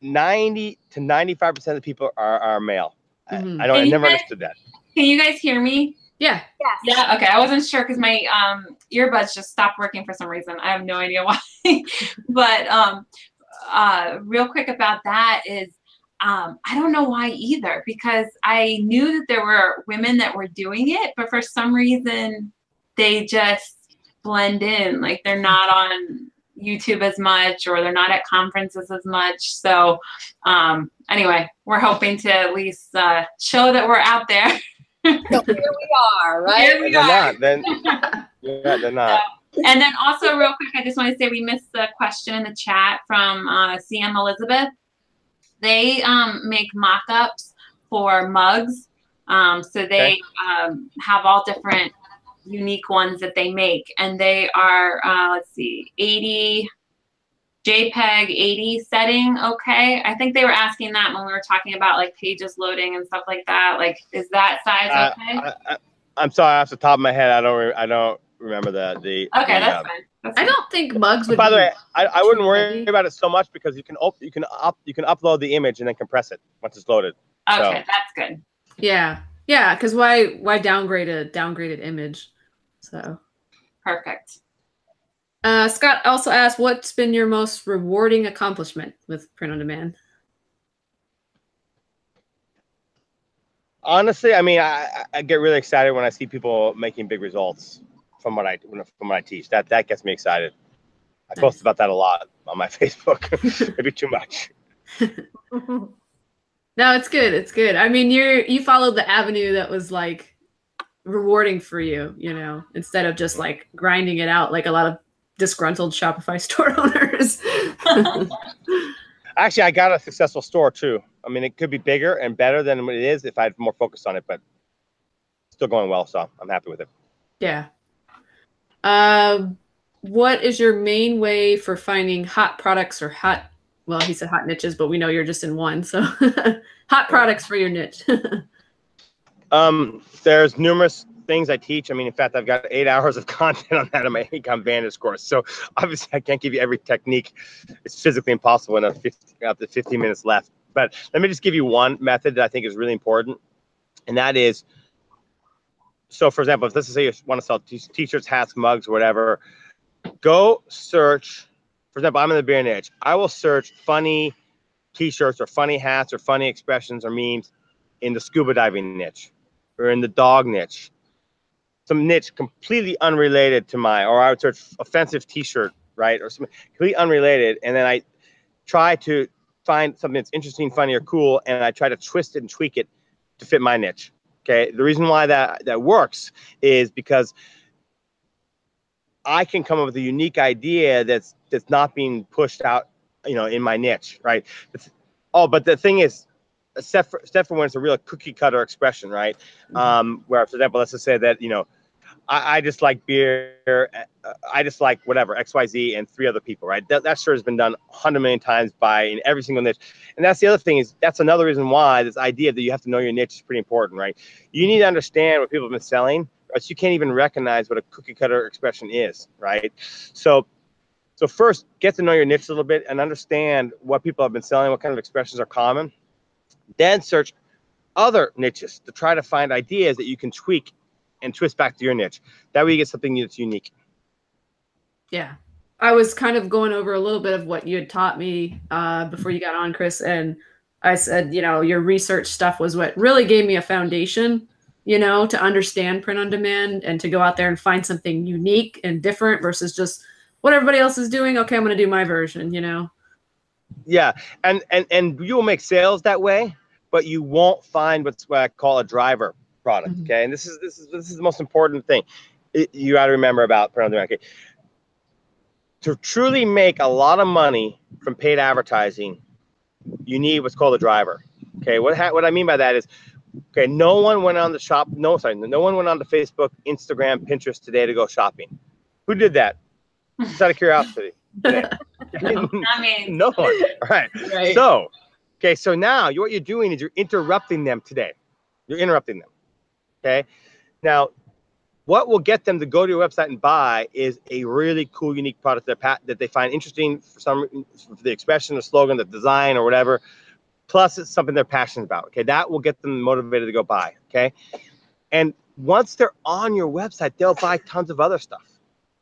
90 to 95% of the people are, are male. I- Mhm. I, don't, I never guys- understood that. Can you guys hear me? Yeah. Yes. Yeah, okay. I wasn't sure because my um earbuds just stopped working for some reason. I have no idea why. but um uh real quick about that is um I don't know why either because I knew that there were women that were doing it, but for some reason they just blend in. Like they're not on YouTube as much or they're not at conferences as much. So um anyway, we're hoping to at least uh show that we're out there. So here we are, right? Here we they're are. not. Then, yeah, they're not. And then also, real quick, I just want to say we missed the question in the chat from uh, CM Elizabeth. They um, make mock ups for mugs. Um, so they Okay. um, have all different unique ones that they make. And they are, uh, let's see, 80 JPEG 80 setting. Okay. I think they were asking that when we were talking about like pages loading and stuff like that. Like, is that size Uh, okay? I, I'm sorry, off the top of my head, I don't, re- I don't remember that. the. okay, the, that's uh, fine. That's I fine. don't think mugs would. Be. By the way, I, I wouldn't worry heavy. about it so much because you can op- you can up you can upload the image and then compress it once it's loaded. Okay, so- that's good. Yeah. Yeah. Because why why downgrade a downgraded image? So. Perfect. Uh, Scott also asked, "What's been your most rewarding accomplishment with print on demand?" Honestly, I mean, I, I- I get really excited when I see people making big results from what I from what I teach. That that gets me excited. I post about that a lot on my Facebook. Maybe too much. No, it's good. It's good. I mean, you're you followed the avenue that was like rewarding for you, you know, instead of just like grinding it out like a lot of disgruntled Shopify store owners. Actually, I got a successful store too. I mean, it could be bigger and better than what it is if I had more focus on it, but still going well. So I'm happy with it. yeah. Um, what is your main way for finding hot products or hot? Well, he said hot niches, but we know you're just in one. So, hot products for your niche. Um, there's numerous things I teach. I mean, in fact, I've got eight hours of content on that in my Ecom Vantage course. So obviously, I can't give you every technique. It's physically impossible in a 50, up to 15 minutes left. But let me just give you one method that I think is really important, and that is. So, for example, if this is say you want to sell t-shirts, hats, mugs, whatever, go search. For example, I'm in the beer niche. I will search funny t-shirts or funny hats or funny expressions or memes in the scuba diving niche or in the dog niche, some niche completely unrelated to my, or I would search offensive T-shirt, right, or something completely unrelated, and then I try to find something that's interesting, funny, or cool, and I try to twist it and tweak it to fit my niche. Okay. The reason why that that works is because I can come up with a unique idea that's that's not being pushed out, you know, in my niche, right? It's, oh, but the thing is, except for, except for when it's a real cookie cutter expression, right? Um, where, for example, let's just say that you know, I, I just like beer, uh, I just like whatever X, Y, Z, and three other people, right? That, that sure has been done hundred million times by in every single niche, and that's the other thing is that's another reason why this idea that you have to know your niche is pretty important, right? You need to understand what people have been selling, else you can't even recognize what a cookie cutter expression is, right? So. So first, get to know your niche a little bit and understand what people have been selling, what kind of expressions are common, then search other niches to try to find ideas that you can tweak and twist back to your niche. That way you get something that's unique. Yeah. I was kind of going over a little bit of what you had taught me uh, before you got on, Chris. And I said, you know, your research stuff was what really gave me a foundation, you know, to understand print on demand and to go out there and find something unique and different versus just what everybody else is doing. Okay, I'm going to do my version, you know? Yeah. And, and, and you will make sales that way, but you won't find what's what I call a driver product. Mhm. Okay. And this is, this is, this is the most important thing it, you got to remember about print on demand. Okay. To truly make a lot of money from paid advertising, you need what's called a driver. Okay, what ha- what I mean by that is, okay, no one went on the shop. No, sorry, no one went on to Facebook, Instagram, Pinterest today to go shopping. Who did that? Just out of curiosity. today. I mean, no one. All right. Right. So, okay, so now you, what you're doing is you're interrupting them today. You're interrupting them. Okay. Now, what will get them to go to your website and buy is a really cool, unique product that that they find interesting for some for the expression, the slogan, the design, or whatever. Plus, it's something they're passionate about. Okay, that will get them motivated to go buy. Okay, and once they're on your website, they'll buy tons of other stuff.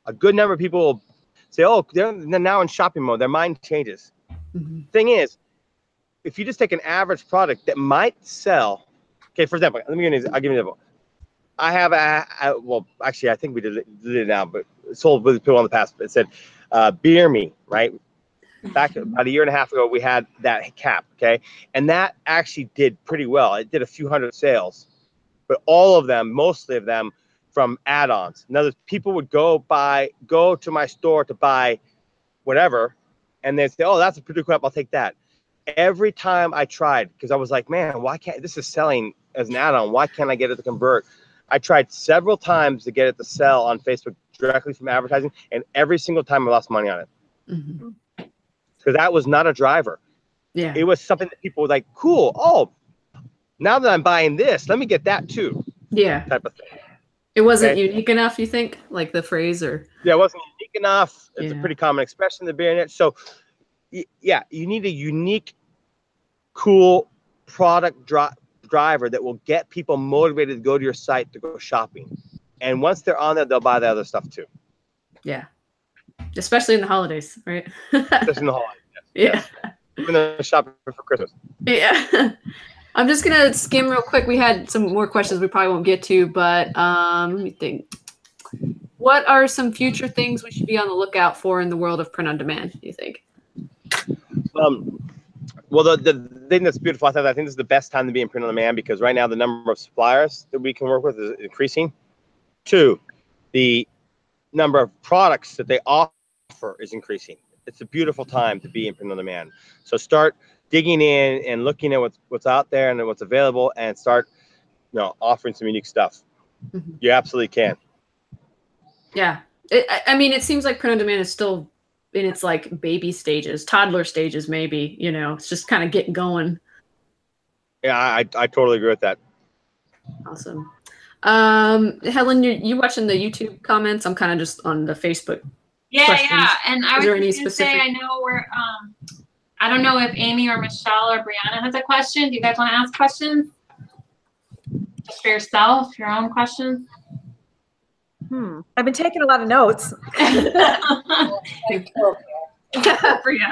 A good number of people will say, "Oh, they're, they're now in shopping mode." Their mind changes Mhm. thing is, if you just take an average product that might sell, okay, for example, let me give you an, I'll give you an example. I have a, a well, actually, I think we did it, did it now, but sold with people in the past. It said, uh, "Beer Me," right? Back about a year and a half ago, we had that cap, okay, and that actually did pretty well. It did a few hundred sales, but all of them, mostly of them, from add-ons. In other words, people would go buy, go to my store to buy whatever, and they'd say, "Oh, that's a pretty app. I'll take that." Every time I tried, because I was like, "Man, why can't this is selling as an add-on? Why can't I get it to convert?" I tried several times to get it to sell on Facebook directly from advertising, and every single time I lost money on it mm-hmm. because that was not a driver. Yeah. It was something that people were like, "Cool, oh, now that I'm buying this, let me get that too," yeah. type of thing. It wasn't Okay. unique enough, you think? Like the phrase or Yeah, it wasn't unique enough. It's a pretty common expression in the niche. So, yeah, you need a unique, cool product dri- driver that will get people motivated to go to your site to go shopping. And once they're on there, they'll buy the other stuff too. yeah. Especially in the holidays, right? Just in the holiday. yeah. Even though shopping for Christmas. Yeah. I'm just gonna skim real quick. We had some more questions we probably won't get to, but um, let me think. What are some future things we should be on the lookout for in the world of print on demand? Do you think? Um, well, the, the thing that's beautiful, I, thought, I think this is the best time to be in print on demand because right now the number of suppliers that we can work with is increasing. Two, the number of products that they offer is increasing. It's a beautiful time to be in print on demand. So start digging in and looking at what's what's out there and what's available, and start, you know, offering some unique stuff. Mhm. You absolutely can. Yeah. It, I- I mean, it seems like print on demand is still in its like baby stages, toddler stages, maybe. You know, it's just kind of getting going. Yeah, I, I totally agree with that. Awesome. Um, Helen, you you watching the YouTube comments? I'm kind of just on the Facebook. Yeah, questions. yeah. And I Is was there any just gonna say, I know we're, um, I don't know if Amy or Michelle or Brianna has a question. Do you guys want to ask questions? Just for yourself, your own questions? Hmm. I've been taking a lot of notes. Like, for you.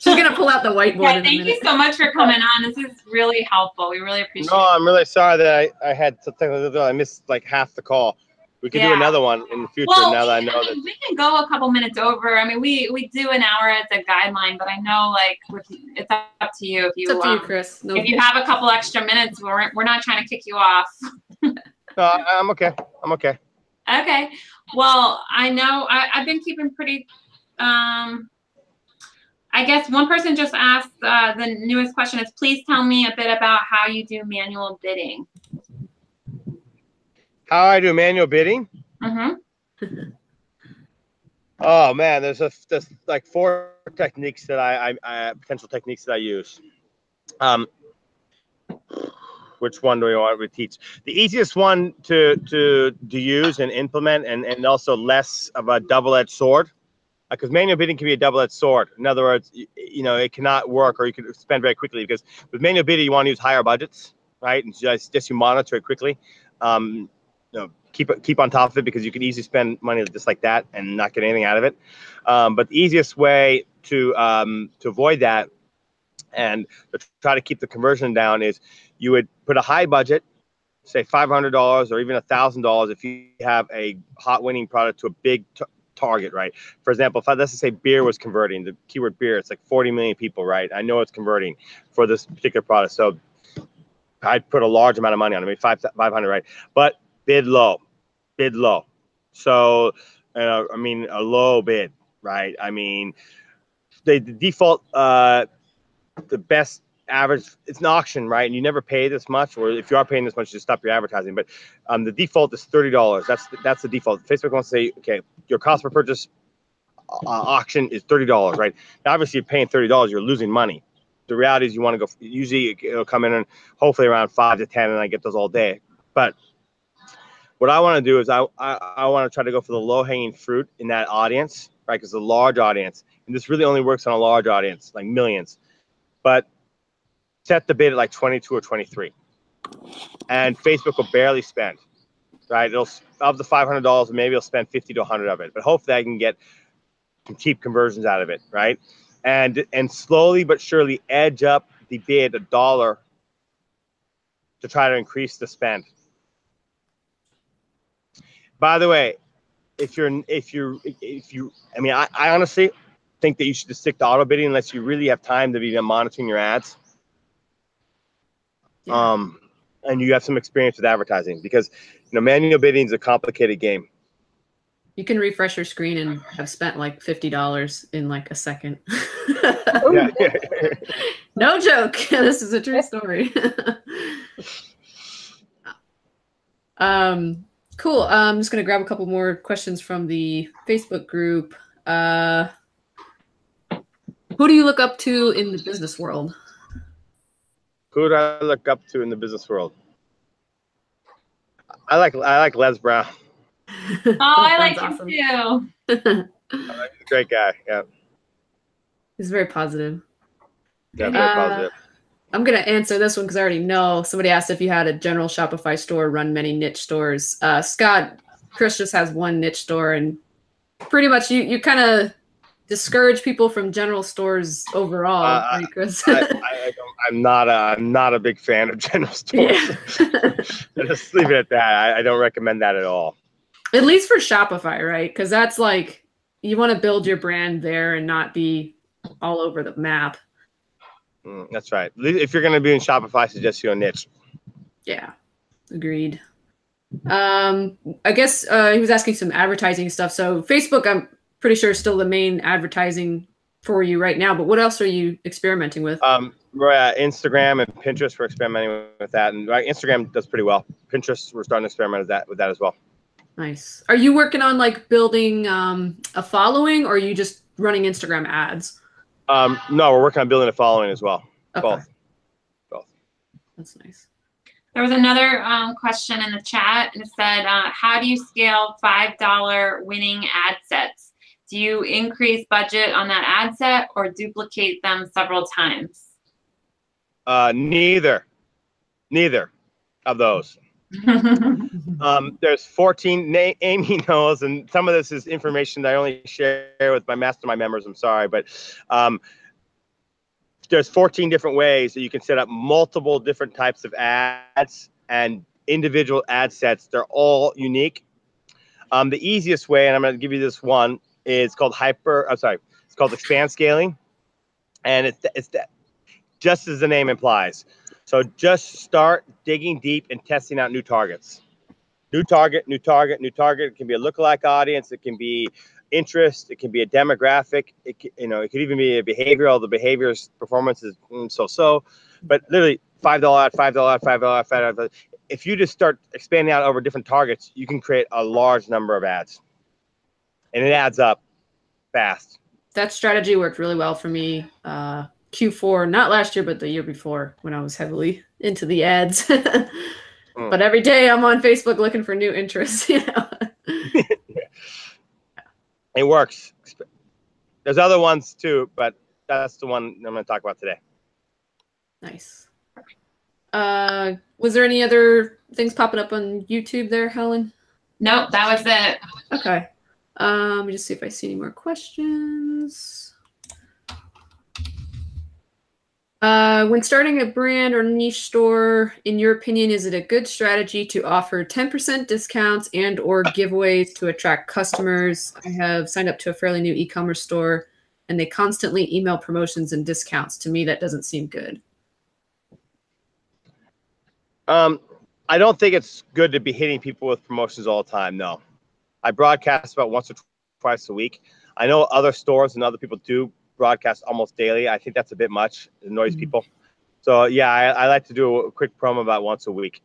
She's gonna pull out the whiteboard Yeah, in a thank you so much for coming on. This is really helpful. We really appreciate No, it. I'm really sorry that I, I had something I missed like half the call. We could do another one in the future Well, now that I we, know I that. mean, we can go a couple minutes over. I mean, we we do an hour as a guideline, but I know like it's up to you if you It's up to you, um, Chris. No, if you have a couple extra minutes. We're we're not trying to kick you off. No, I, I'm okay. I'm okay. Okay. Well, I know I, I've been keeping pretty. Um, I guess one person just asked uh, the newest question is please tell me a bit about how you do manual bidding. How I do manual bidding? Mm-hmm. Oh man, there's a there's like four techniques that I, I, I potential techniques that I use. Um, which one do we want to teach? The easiest one to to to use and implement, and and also less of a double-edged sword, because manual bidding can be a double-edged sword. In other words, you, you know it cannot work, or you can spend very quickly. Because with manual bidding, you want to use higher budgets, right? And just just you monitor it quickly. Um, you know, keep keep on top of it because you can easily spend money just like that and not get anything out of it. Um, but the easiest way to um, to avoid that and to try to keep the conversion down is you would put a high budget, say five hundred dollars or even a thousand dollars if you have a hot winning product to a big t- target, right? For example, if I, let's say beer was converting, the keyword beer, it's like forty million people, right? I know it's converting for this particular product, so I'd put a large amount of money on it, maybe five five hundred, right? But bid low, bid low. So, uh, I mean, a low bid, right? I mean, the, the default, uh, the best average, it's an auction, right? And you never pay this much, or if you are paying this much, you just stop your advertising. But um, the default is thirty dollars. That's that's the default. Facebook wants to say, okay, your cost per purchase uh, auction is thirty dollars, right? Now, obviously, you're paying thirty dollars, you're losing money. The reality is, you want to go. Usually, it'll come in and hopefully around five to ten, and I get those all day. But what I want to do is I, I, I want to try to go for the low hanging fruit in that audience, right? Because a large audience, and this really only works on a large audience, like millions. But set the bid at like 22 or 23, and Facebook will barely spend, right? It'll of the $500, maybe it'll spend 50 to 100 of it, but hopefully I can get cheap conversions out of it, right? And and slowly but surely edge up the bid a dollar to try to increase the spend. By the way, if you're if you if you I mean I, I honestly think that you should just stick to auto bidding unless you really have time to be monitoring your ads. Yeah. Um and you have some experience with advertising because you know manual bidding is a complicated game. you can refresh your screen and have spent like fifty dollars in like a second. Yeah. no joke. this is a true story. um, cool. I'm just gonna grab a couple more questions from the Facebook group. Uh, who do you look up to in the business world? Who do I look up to in the business world? I like I like Les Brown. Oh, I like Sounds him too. He's great guy. Yeah, He's very positive. yeah, very Uh, positive. I'm gonna answer this one because I already know. Somebody asked if you had a general Shopify store, run many niche stores. Uh, Scott, Chris just has one niche store, and pretty much you you kind of discourage people from general stores overall, Uh, right, Chris? I, I, I don't, I'm not a I'm not a big fan of general stores. yeah. Just leave it at that. I, I don't recommend that at all. At least for Shopify, right? Because that's like you want to build your brand there and not be all over the map. Mm, that's right. If you're going to be in Shopify, I suggest you a niche. Yeah, agreed. Um, I guess uh, he was asking some advertising stuff. So Facebook, I'm pretty sure is still the main advertising for you right now. But what else are you experimenting with? Um, we're Instagram and Pinterest. We're experimenting with that, and right, Instagram does pretty well. Pinterest, we're starting to experiment with that with that as well. Nice. Are you working on like building um, a following, or are you just running Instagram ads? Um, no, we're working on building a following as well. Okay, Both. Both. that's nice. There was another um, question in the chat, and it said, uh, "How do you scale five dollar winning ad sets? Do you increase budget on that ad set or duplicate them several times?" Uh, neither, neither of those. Um, there's 14. Na- Amy knows, and some of this is information that I only share with my mastermind members. I'm sorry, but um, there's 14 different ways that you can set up multiple different types of ads and individual ad sets. They're all unique. Um, the easiest way, and I'm going to give you this one, is called hyper. I'm sorry, it's called expand scaling, and it's it's that just as the name implies. So just start digging deep and testing out new targets. New target, new target, new target. It can be a lookalike audience. It can be interest. It can be a demographic. It can, you know it could even be a behavioral. The behavior's performance is mm, so so, but literally five dollar ad, five dollar ad, five dollar ad, five dollar. If you just start expanding out over different targets, you can create a large number of ads, and it adds up fast. That strategy worked really well for me. Uh, Q4, not last year, but the year before when I was heavily into the ads. Mm. But every day I'm on Facebook looking for new interests. You know? It works. There's other ones too, but that's the one I'm going to talk about today. nice. Uh, was there any other things popping up on YouTube there, Helen? Nope, that was it. Okay. Um, let me just see if I see any more questions. Uh, when starting a brand or niche store, in your opinion, is it a good strategy to offer 10% discounts and or giveaways to attract customers? I have signed up to a fairly new e-commerce store and they constantly email promotions and discounts. To me, that doesn't seem good. Um, I don't think it's good to be hitting people with promotions all the time. No, I broadcast about once or twice a week. I know other stores and other people do broadcast almost daily. I think that's a bit much. It annoys Mhm. people. So yeah, I, I like to do a quick promo about once a week,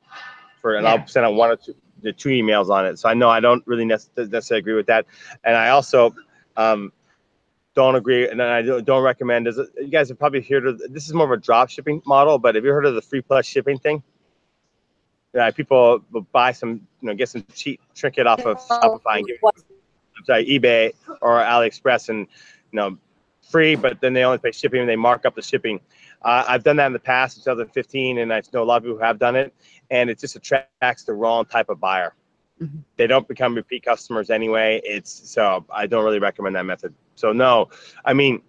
for and Yeah. I'll send out one or two, the two emails on it. So I know I don't really nec- necessarily agree with that, and I also um, don't agree, and I don't don't recommend. Is you guys have probably heard of this is more of a drop shipping model, but have you heard of the free plus shipping thing? Yeah, people will buy some, you know, get some cheap trinket off of Shopify and give I'm sorry, eBay or AliExpress and you know free, but then they only pay shipping and they mark up the shipping. Uh, I've done that in the past in 2015, and I know a lot of people who have done it, and it just attracts the wrong type of buyer. Mhm. They don't become repeat customers anyway. It's so I don't really recommend that method. So no, I mean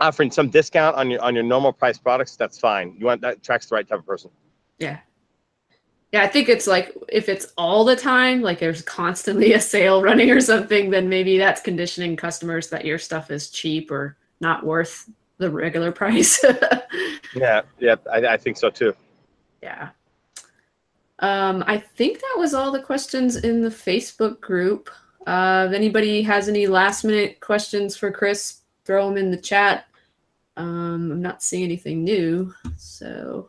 offering some discount on your on your normal price products, that's fine. You want that attracts the right type of person. Yeah. Yeah, I think it's like if it's all the time, like there's constantly a sale running or something, then maybe that's conditioning customers that your stuff is cheap or not worth the regular price. Yeah, yeah, I, I think so too. yeah. Um, I think that was all the questions in the Facebook group. Uh, if anybody has any last minute questions for Chris, throw them in the chat. Um, I'm not seeing anything new, so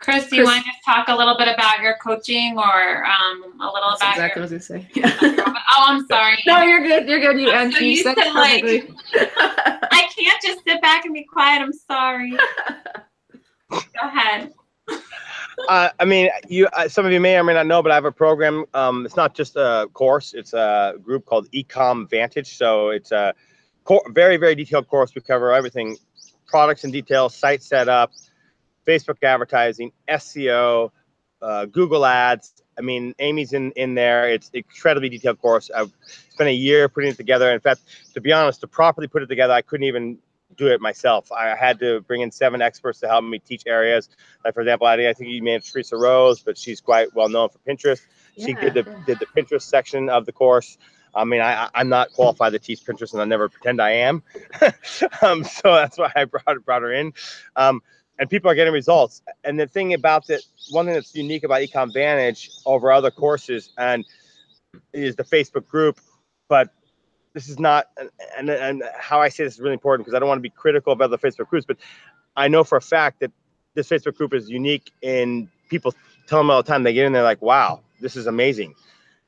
Chris, do you Chris- want to talk a little bit about your coaching or um, a little that's about exactly your what I was gonna say. Oh, I'm sorry. no, you're good. You're good. You I'm so. You used said to, like- perfectly. I can't just can be quiet. I'm sorry. Go ahead. Uh, I mean, you. Uh, some of you may or may not know, but I have a program. Um, it's not just a course; it's a group called Ecom Vantage. So it's a cor- very, very detailed course. We cover everything: products in detail, site setup, Facebook advertising, SEO, uh, Google Ads. I mean, Amy's in in there. It's incredibly detailed course. I've spent a year putting it together. In fact, to be honest, to properly put it together, I couldn't even do it myself. I had to bring in seven experts to help me teach areas. Like for example, I, I think you made Teresa Rose, but she's quite well known for Pinterest. She Yeah, did the did the Pinterest section of the course. I mean, I, I'm not qualified to teach Pinterest, and I never pretend I am. um, so that's why I brought brought her in. Um, and people are getting results. And the thing about it, one thing that's unique about Ecom Vantage over other courses, and is the Facebook group. But this is not, and, and, how I say this is really important because I don't want to be critical of other Facebook groups, but I know for a fact that this Facebook group is unique in people tell them all the time they get in there like, wow, this is amazing.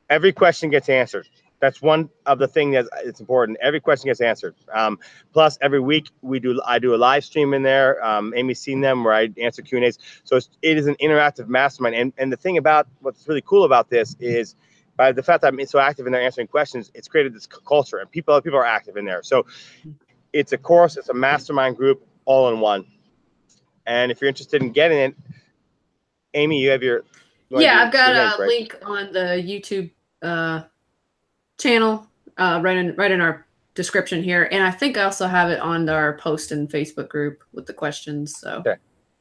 Every question gets answered. That's one of the things that it's important. Every question gets answered. Um, plus, every week we do I do a live stream in there. Um, Amy's seen them where I answer Q and A's. So it's, it is an interactive mastermind. And and the thing about what's really cool about this is by the fact that I'm so active in there answering questions, it's created this culture, and people people are active in there. So it's a course, it's a mastermind group, all in one. And if you're interested in getting it, Amy, you have your you yeah, do I've got your link, a right? link on the YouTube uh, channel uh, right in right in our description here, and I think I also have it on our post in Facebook group with the questions. So Okay.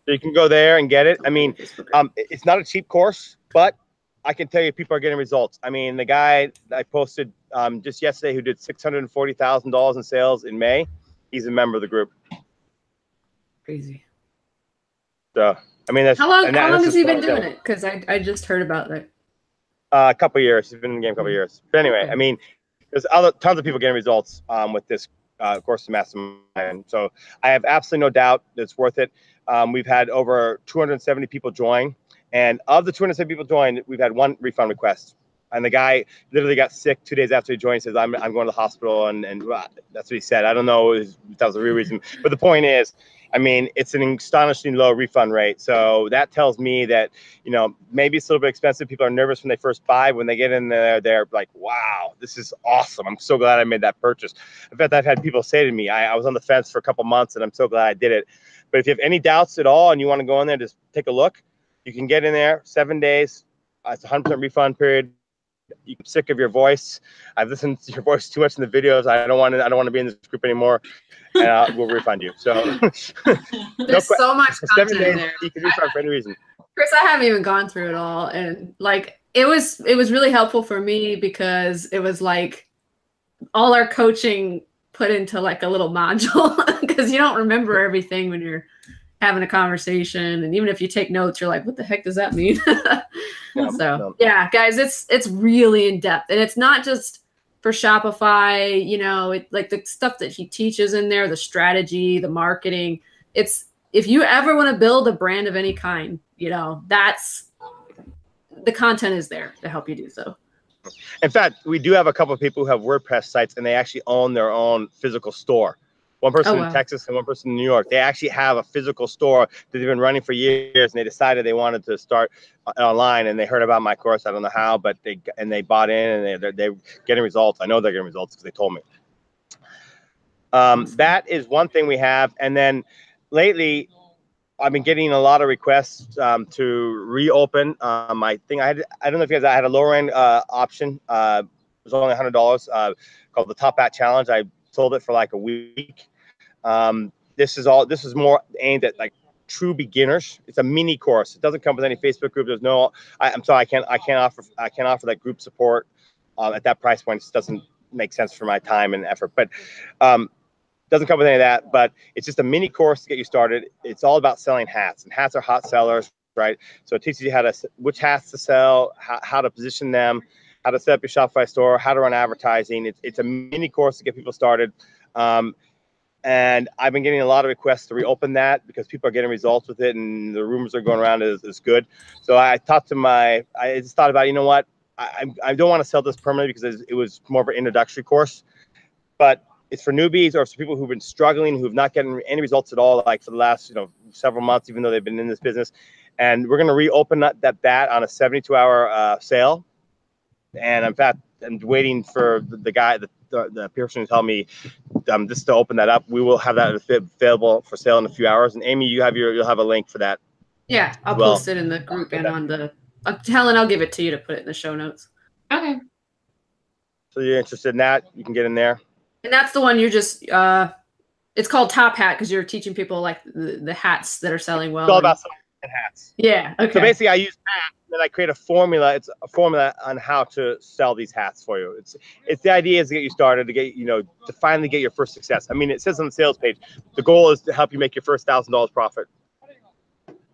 So you can go there and get it. I mean, um, it's not a cheap course, but I can tell you people are getting results. I mean, the guy I posted um, just yesterday who did six hundred and forty thousand dollars in sales in May, he's a member of the group. Crazy. So I mean, that's How long? and How long has he been doing it? Because I I just heard about that. Uh, a couple years. He's been in the game a couple years. But anyway, Okay. I mean, there's other tons of people getting results um, with this uh, course of mastermind. So I have absolutely no doubt that it's worth it. Um, we've had over 270 people join, and of the 207 people joined, we've had one refund request. And the guy literally got sick two days after he joined. Says, "I'm, I'm going to the hospital," and and uh, that's what he said. I don't know if that was the real reason, but the point is, I mean, it's an astonishingly low refund rate. So that tells me that you know, maybe it's a little bit expensive. People are nervous when they first buy. When they get in there, they're like, wow, this is awesome. I'm so glad I made that purchase. In fact, I've had people say to me, I, I was on the fence for a couple months and I'm so glad I did it. But if you have any doubts at all and you want to go in there, just take a look. You can get in there seven days. Uh, It's a 100% refund period. You're sick of your voice. I've listened to your voice too much in the videos. I don't want to. I don't want to be in this group anymore, and uh, we'll refund you. So There's que- so much seven content in days, there. you can refund for any reason. Chris, I haven't even gone through it all, and like it was, it was really helpful for me because it was like all our coaching put into like a little module because you don't remember everything when you're having a conversation, and even if you take notes, you're like, "What the heck does that mean?" Yeah, so no. yeah, guys, it's it's really in depth, and it's not just for Shopify. You know, it like the stuff that he teaches in there, the strategy, the marketing. It's if you ever want to build a brand of any kind, you know, that's the content is there to help you do so. In fact, we do have a couple of people who have WordPress sites and they actually own their own physical store. One person Oh, wow. in Texas and one person in New York. They actually have a physical store that they've been running for years, and they decided they wanted to start uh, online. And they heard about my course. I don't know how, but they and they bought in, and they they're, they're getting results. I know they're getting results because they told me. Um, that is one thing we have, and then lately, I've been getting a lot of requests um, to reopen um, my thing. I had I don't know if you guys I had a lower end uh, option. Uh, it was only hundred dollars uh, called the Top Hat Challenge. I sold it for like a week. Um, this is all. This is more aimed at like true beginners. It's a mini course. It doesn't come with any Facebook group. There's no. I, I'm sorry. I can't. I can't offer. I can't offer that group support um, at that price point. It just doesn't make sense for my time and effort. But um, doesn't come with any of that. But it's just a mini course to get you started. It's all about selling hats, and hats are hot sellers, right? So it teaches you how to which hats to sell, how, how to position them, how to set up your Shopify store, how to run advertising. It's it's a mini course to get people started. Um, and I've been getting a lot of requests to reopen that because people are getting results with it, and the rumors are going around is, is good. So I talked to my, I just thought about, you know what, I, I don't want to sell this permanently because it was more of an introductory course, but it's for newbies or for people who've been struggling, who've not getting any results at all, like for the last you know several months, even though they've been in this business. And we're going to reopen that that, that on a 72-hour uh, sale. And in fact, I'm waiting for the, the guy, the, the, the person who told me um, just to open that up. We will have that available for sale in a few hours. And Amy, you have your you'll have a link for that. Yeah, I'll Well, post it in the group and on the. Uh, Helen, I'll give it to you to put it in the show notes. Okay. So you're interested in that, you can get in there. And that's the one you're just. uh It's called Top Hat because you're teaching people like the, the hats that are selling well. It's all about selling hats. yeah. Okay. So basically, I use hats, and then I create a formula. It's a formula on how to sell these hats for you. It's it's the idea is to get you started, to get you know, to finally get your first success. I mean, it says on the sales page, the goal is to help you make your first thousand dollars profit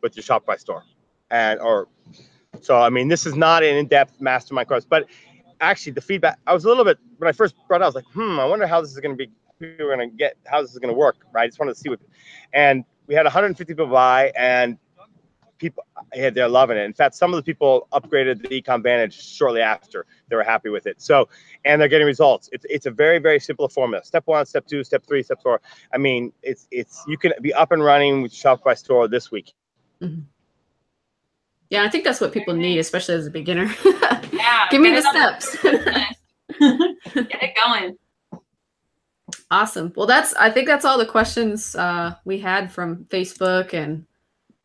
with your Shopify store, and or so. I mean, this is not an in-depth mastermind course, but actually, the feedback. I was a little bit when I first brought it. I was like, hmm, I wonder how this is going to be. Are going to get how this is going to work, right? I just wanted to see what, and we had 150 people buy, and people yeah, they're loving it. In fact, some of the people upgraded the Econ Vantage shortly after they were happy with it. So, and they're getting results. It's it's a very very simple formula. Step one, step two, step three, step four. I mean, it's it's you can be up and running with Shopify store this week. yeah, I think that's what people need, especially as a beginner. Yeah. Give me the get it on steps. get it going. Awesome. Well, that's I think that's all the questions uh, we had from Facebook, and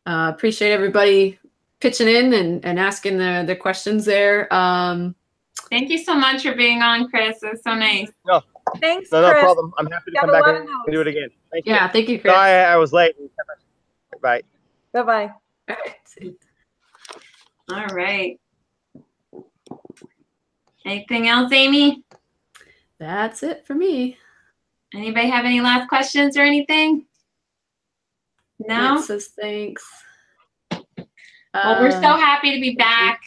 uh, appreciate everybody pitching in and, and asking the the questions there. Um, Thank you so much for being on, Chris. It's so nice. No, Thanks, No, no Chris. problem. I'm happy to Got come back lot and of notes. do it again. Thank you. yeah, thank you, Chris. Sorry, I was late. Bye. Bye bye. All right. Anything else, Amy? That's it for me. Anybody have any last questions or anything? No. Says thanks. Well, we're so Uh, happy to be back.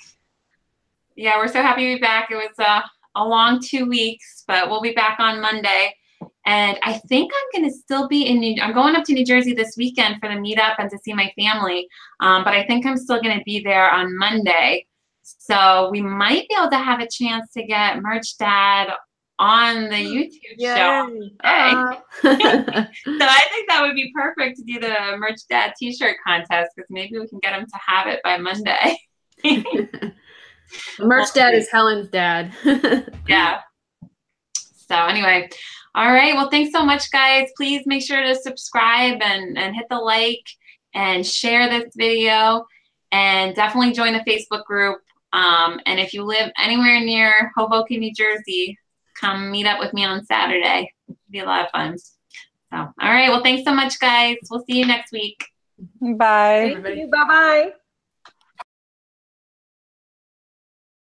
Yeah, we're so happy to be back. It was a, a long two weeks, but we'll be back on Monday. And I think I'm going to still be in New. I'm going up to New Jersey this weekend for the meetup and to see my family. Um, but I think I'm still going to be there on Monday. So we might be able to have a chance to get Merch Dad on the YouTube show. Yay. Hey. uh, So I think that would be perfect to do the Merch Dad T-shirt contest because maybe we can get him to have it by Monday. Merch dad is Helen's dad. yeah. So anyway, all right. Well, thanks so much, guys. Please make sure to subscribe and and hit the like and share this video, and definitely join the Facebook group. Um, and if you live anywhere near Hoboken, New Jersey, come meet up with me on Saturday. It'll be a lot of fun. So, all right. Well, thanks so much, guys. We'll see you next week. Bye. Thank you. Bye bye.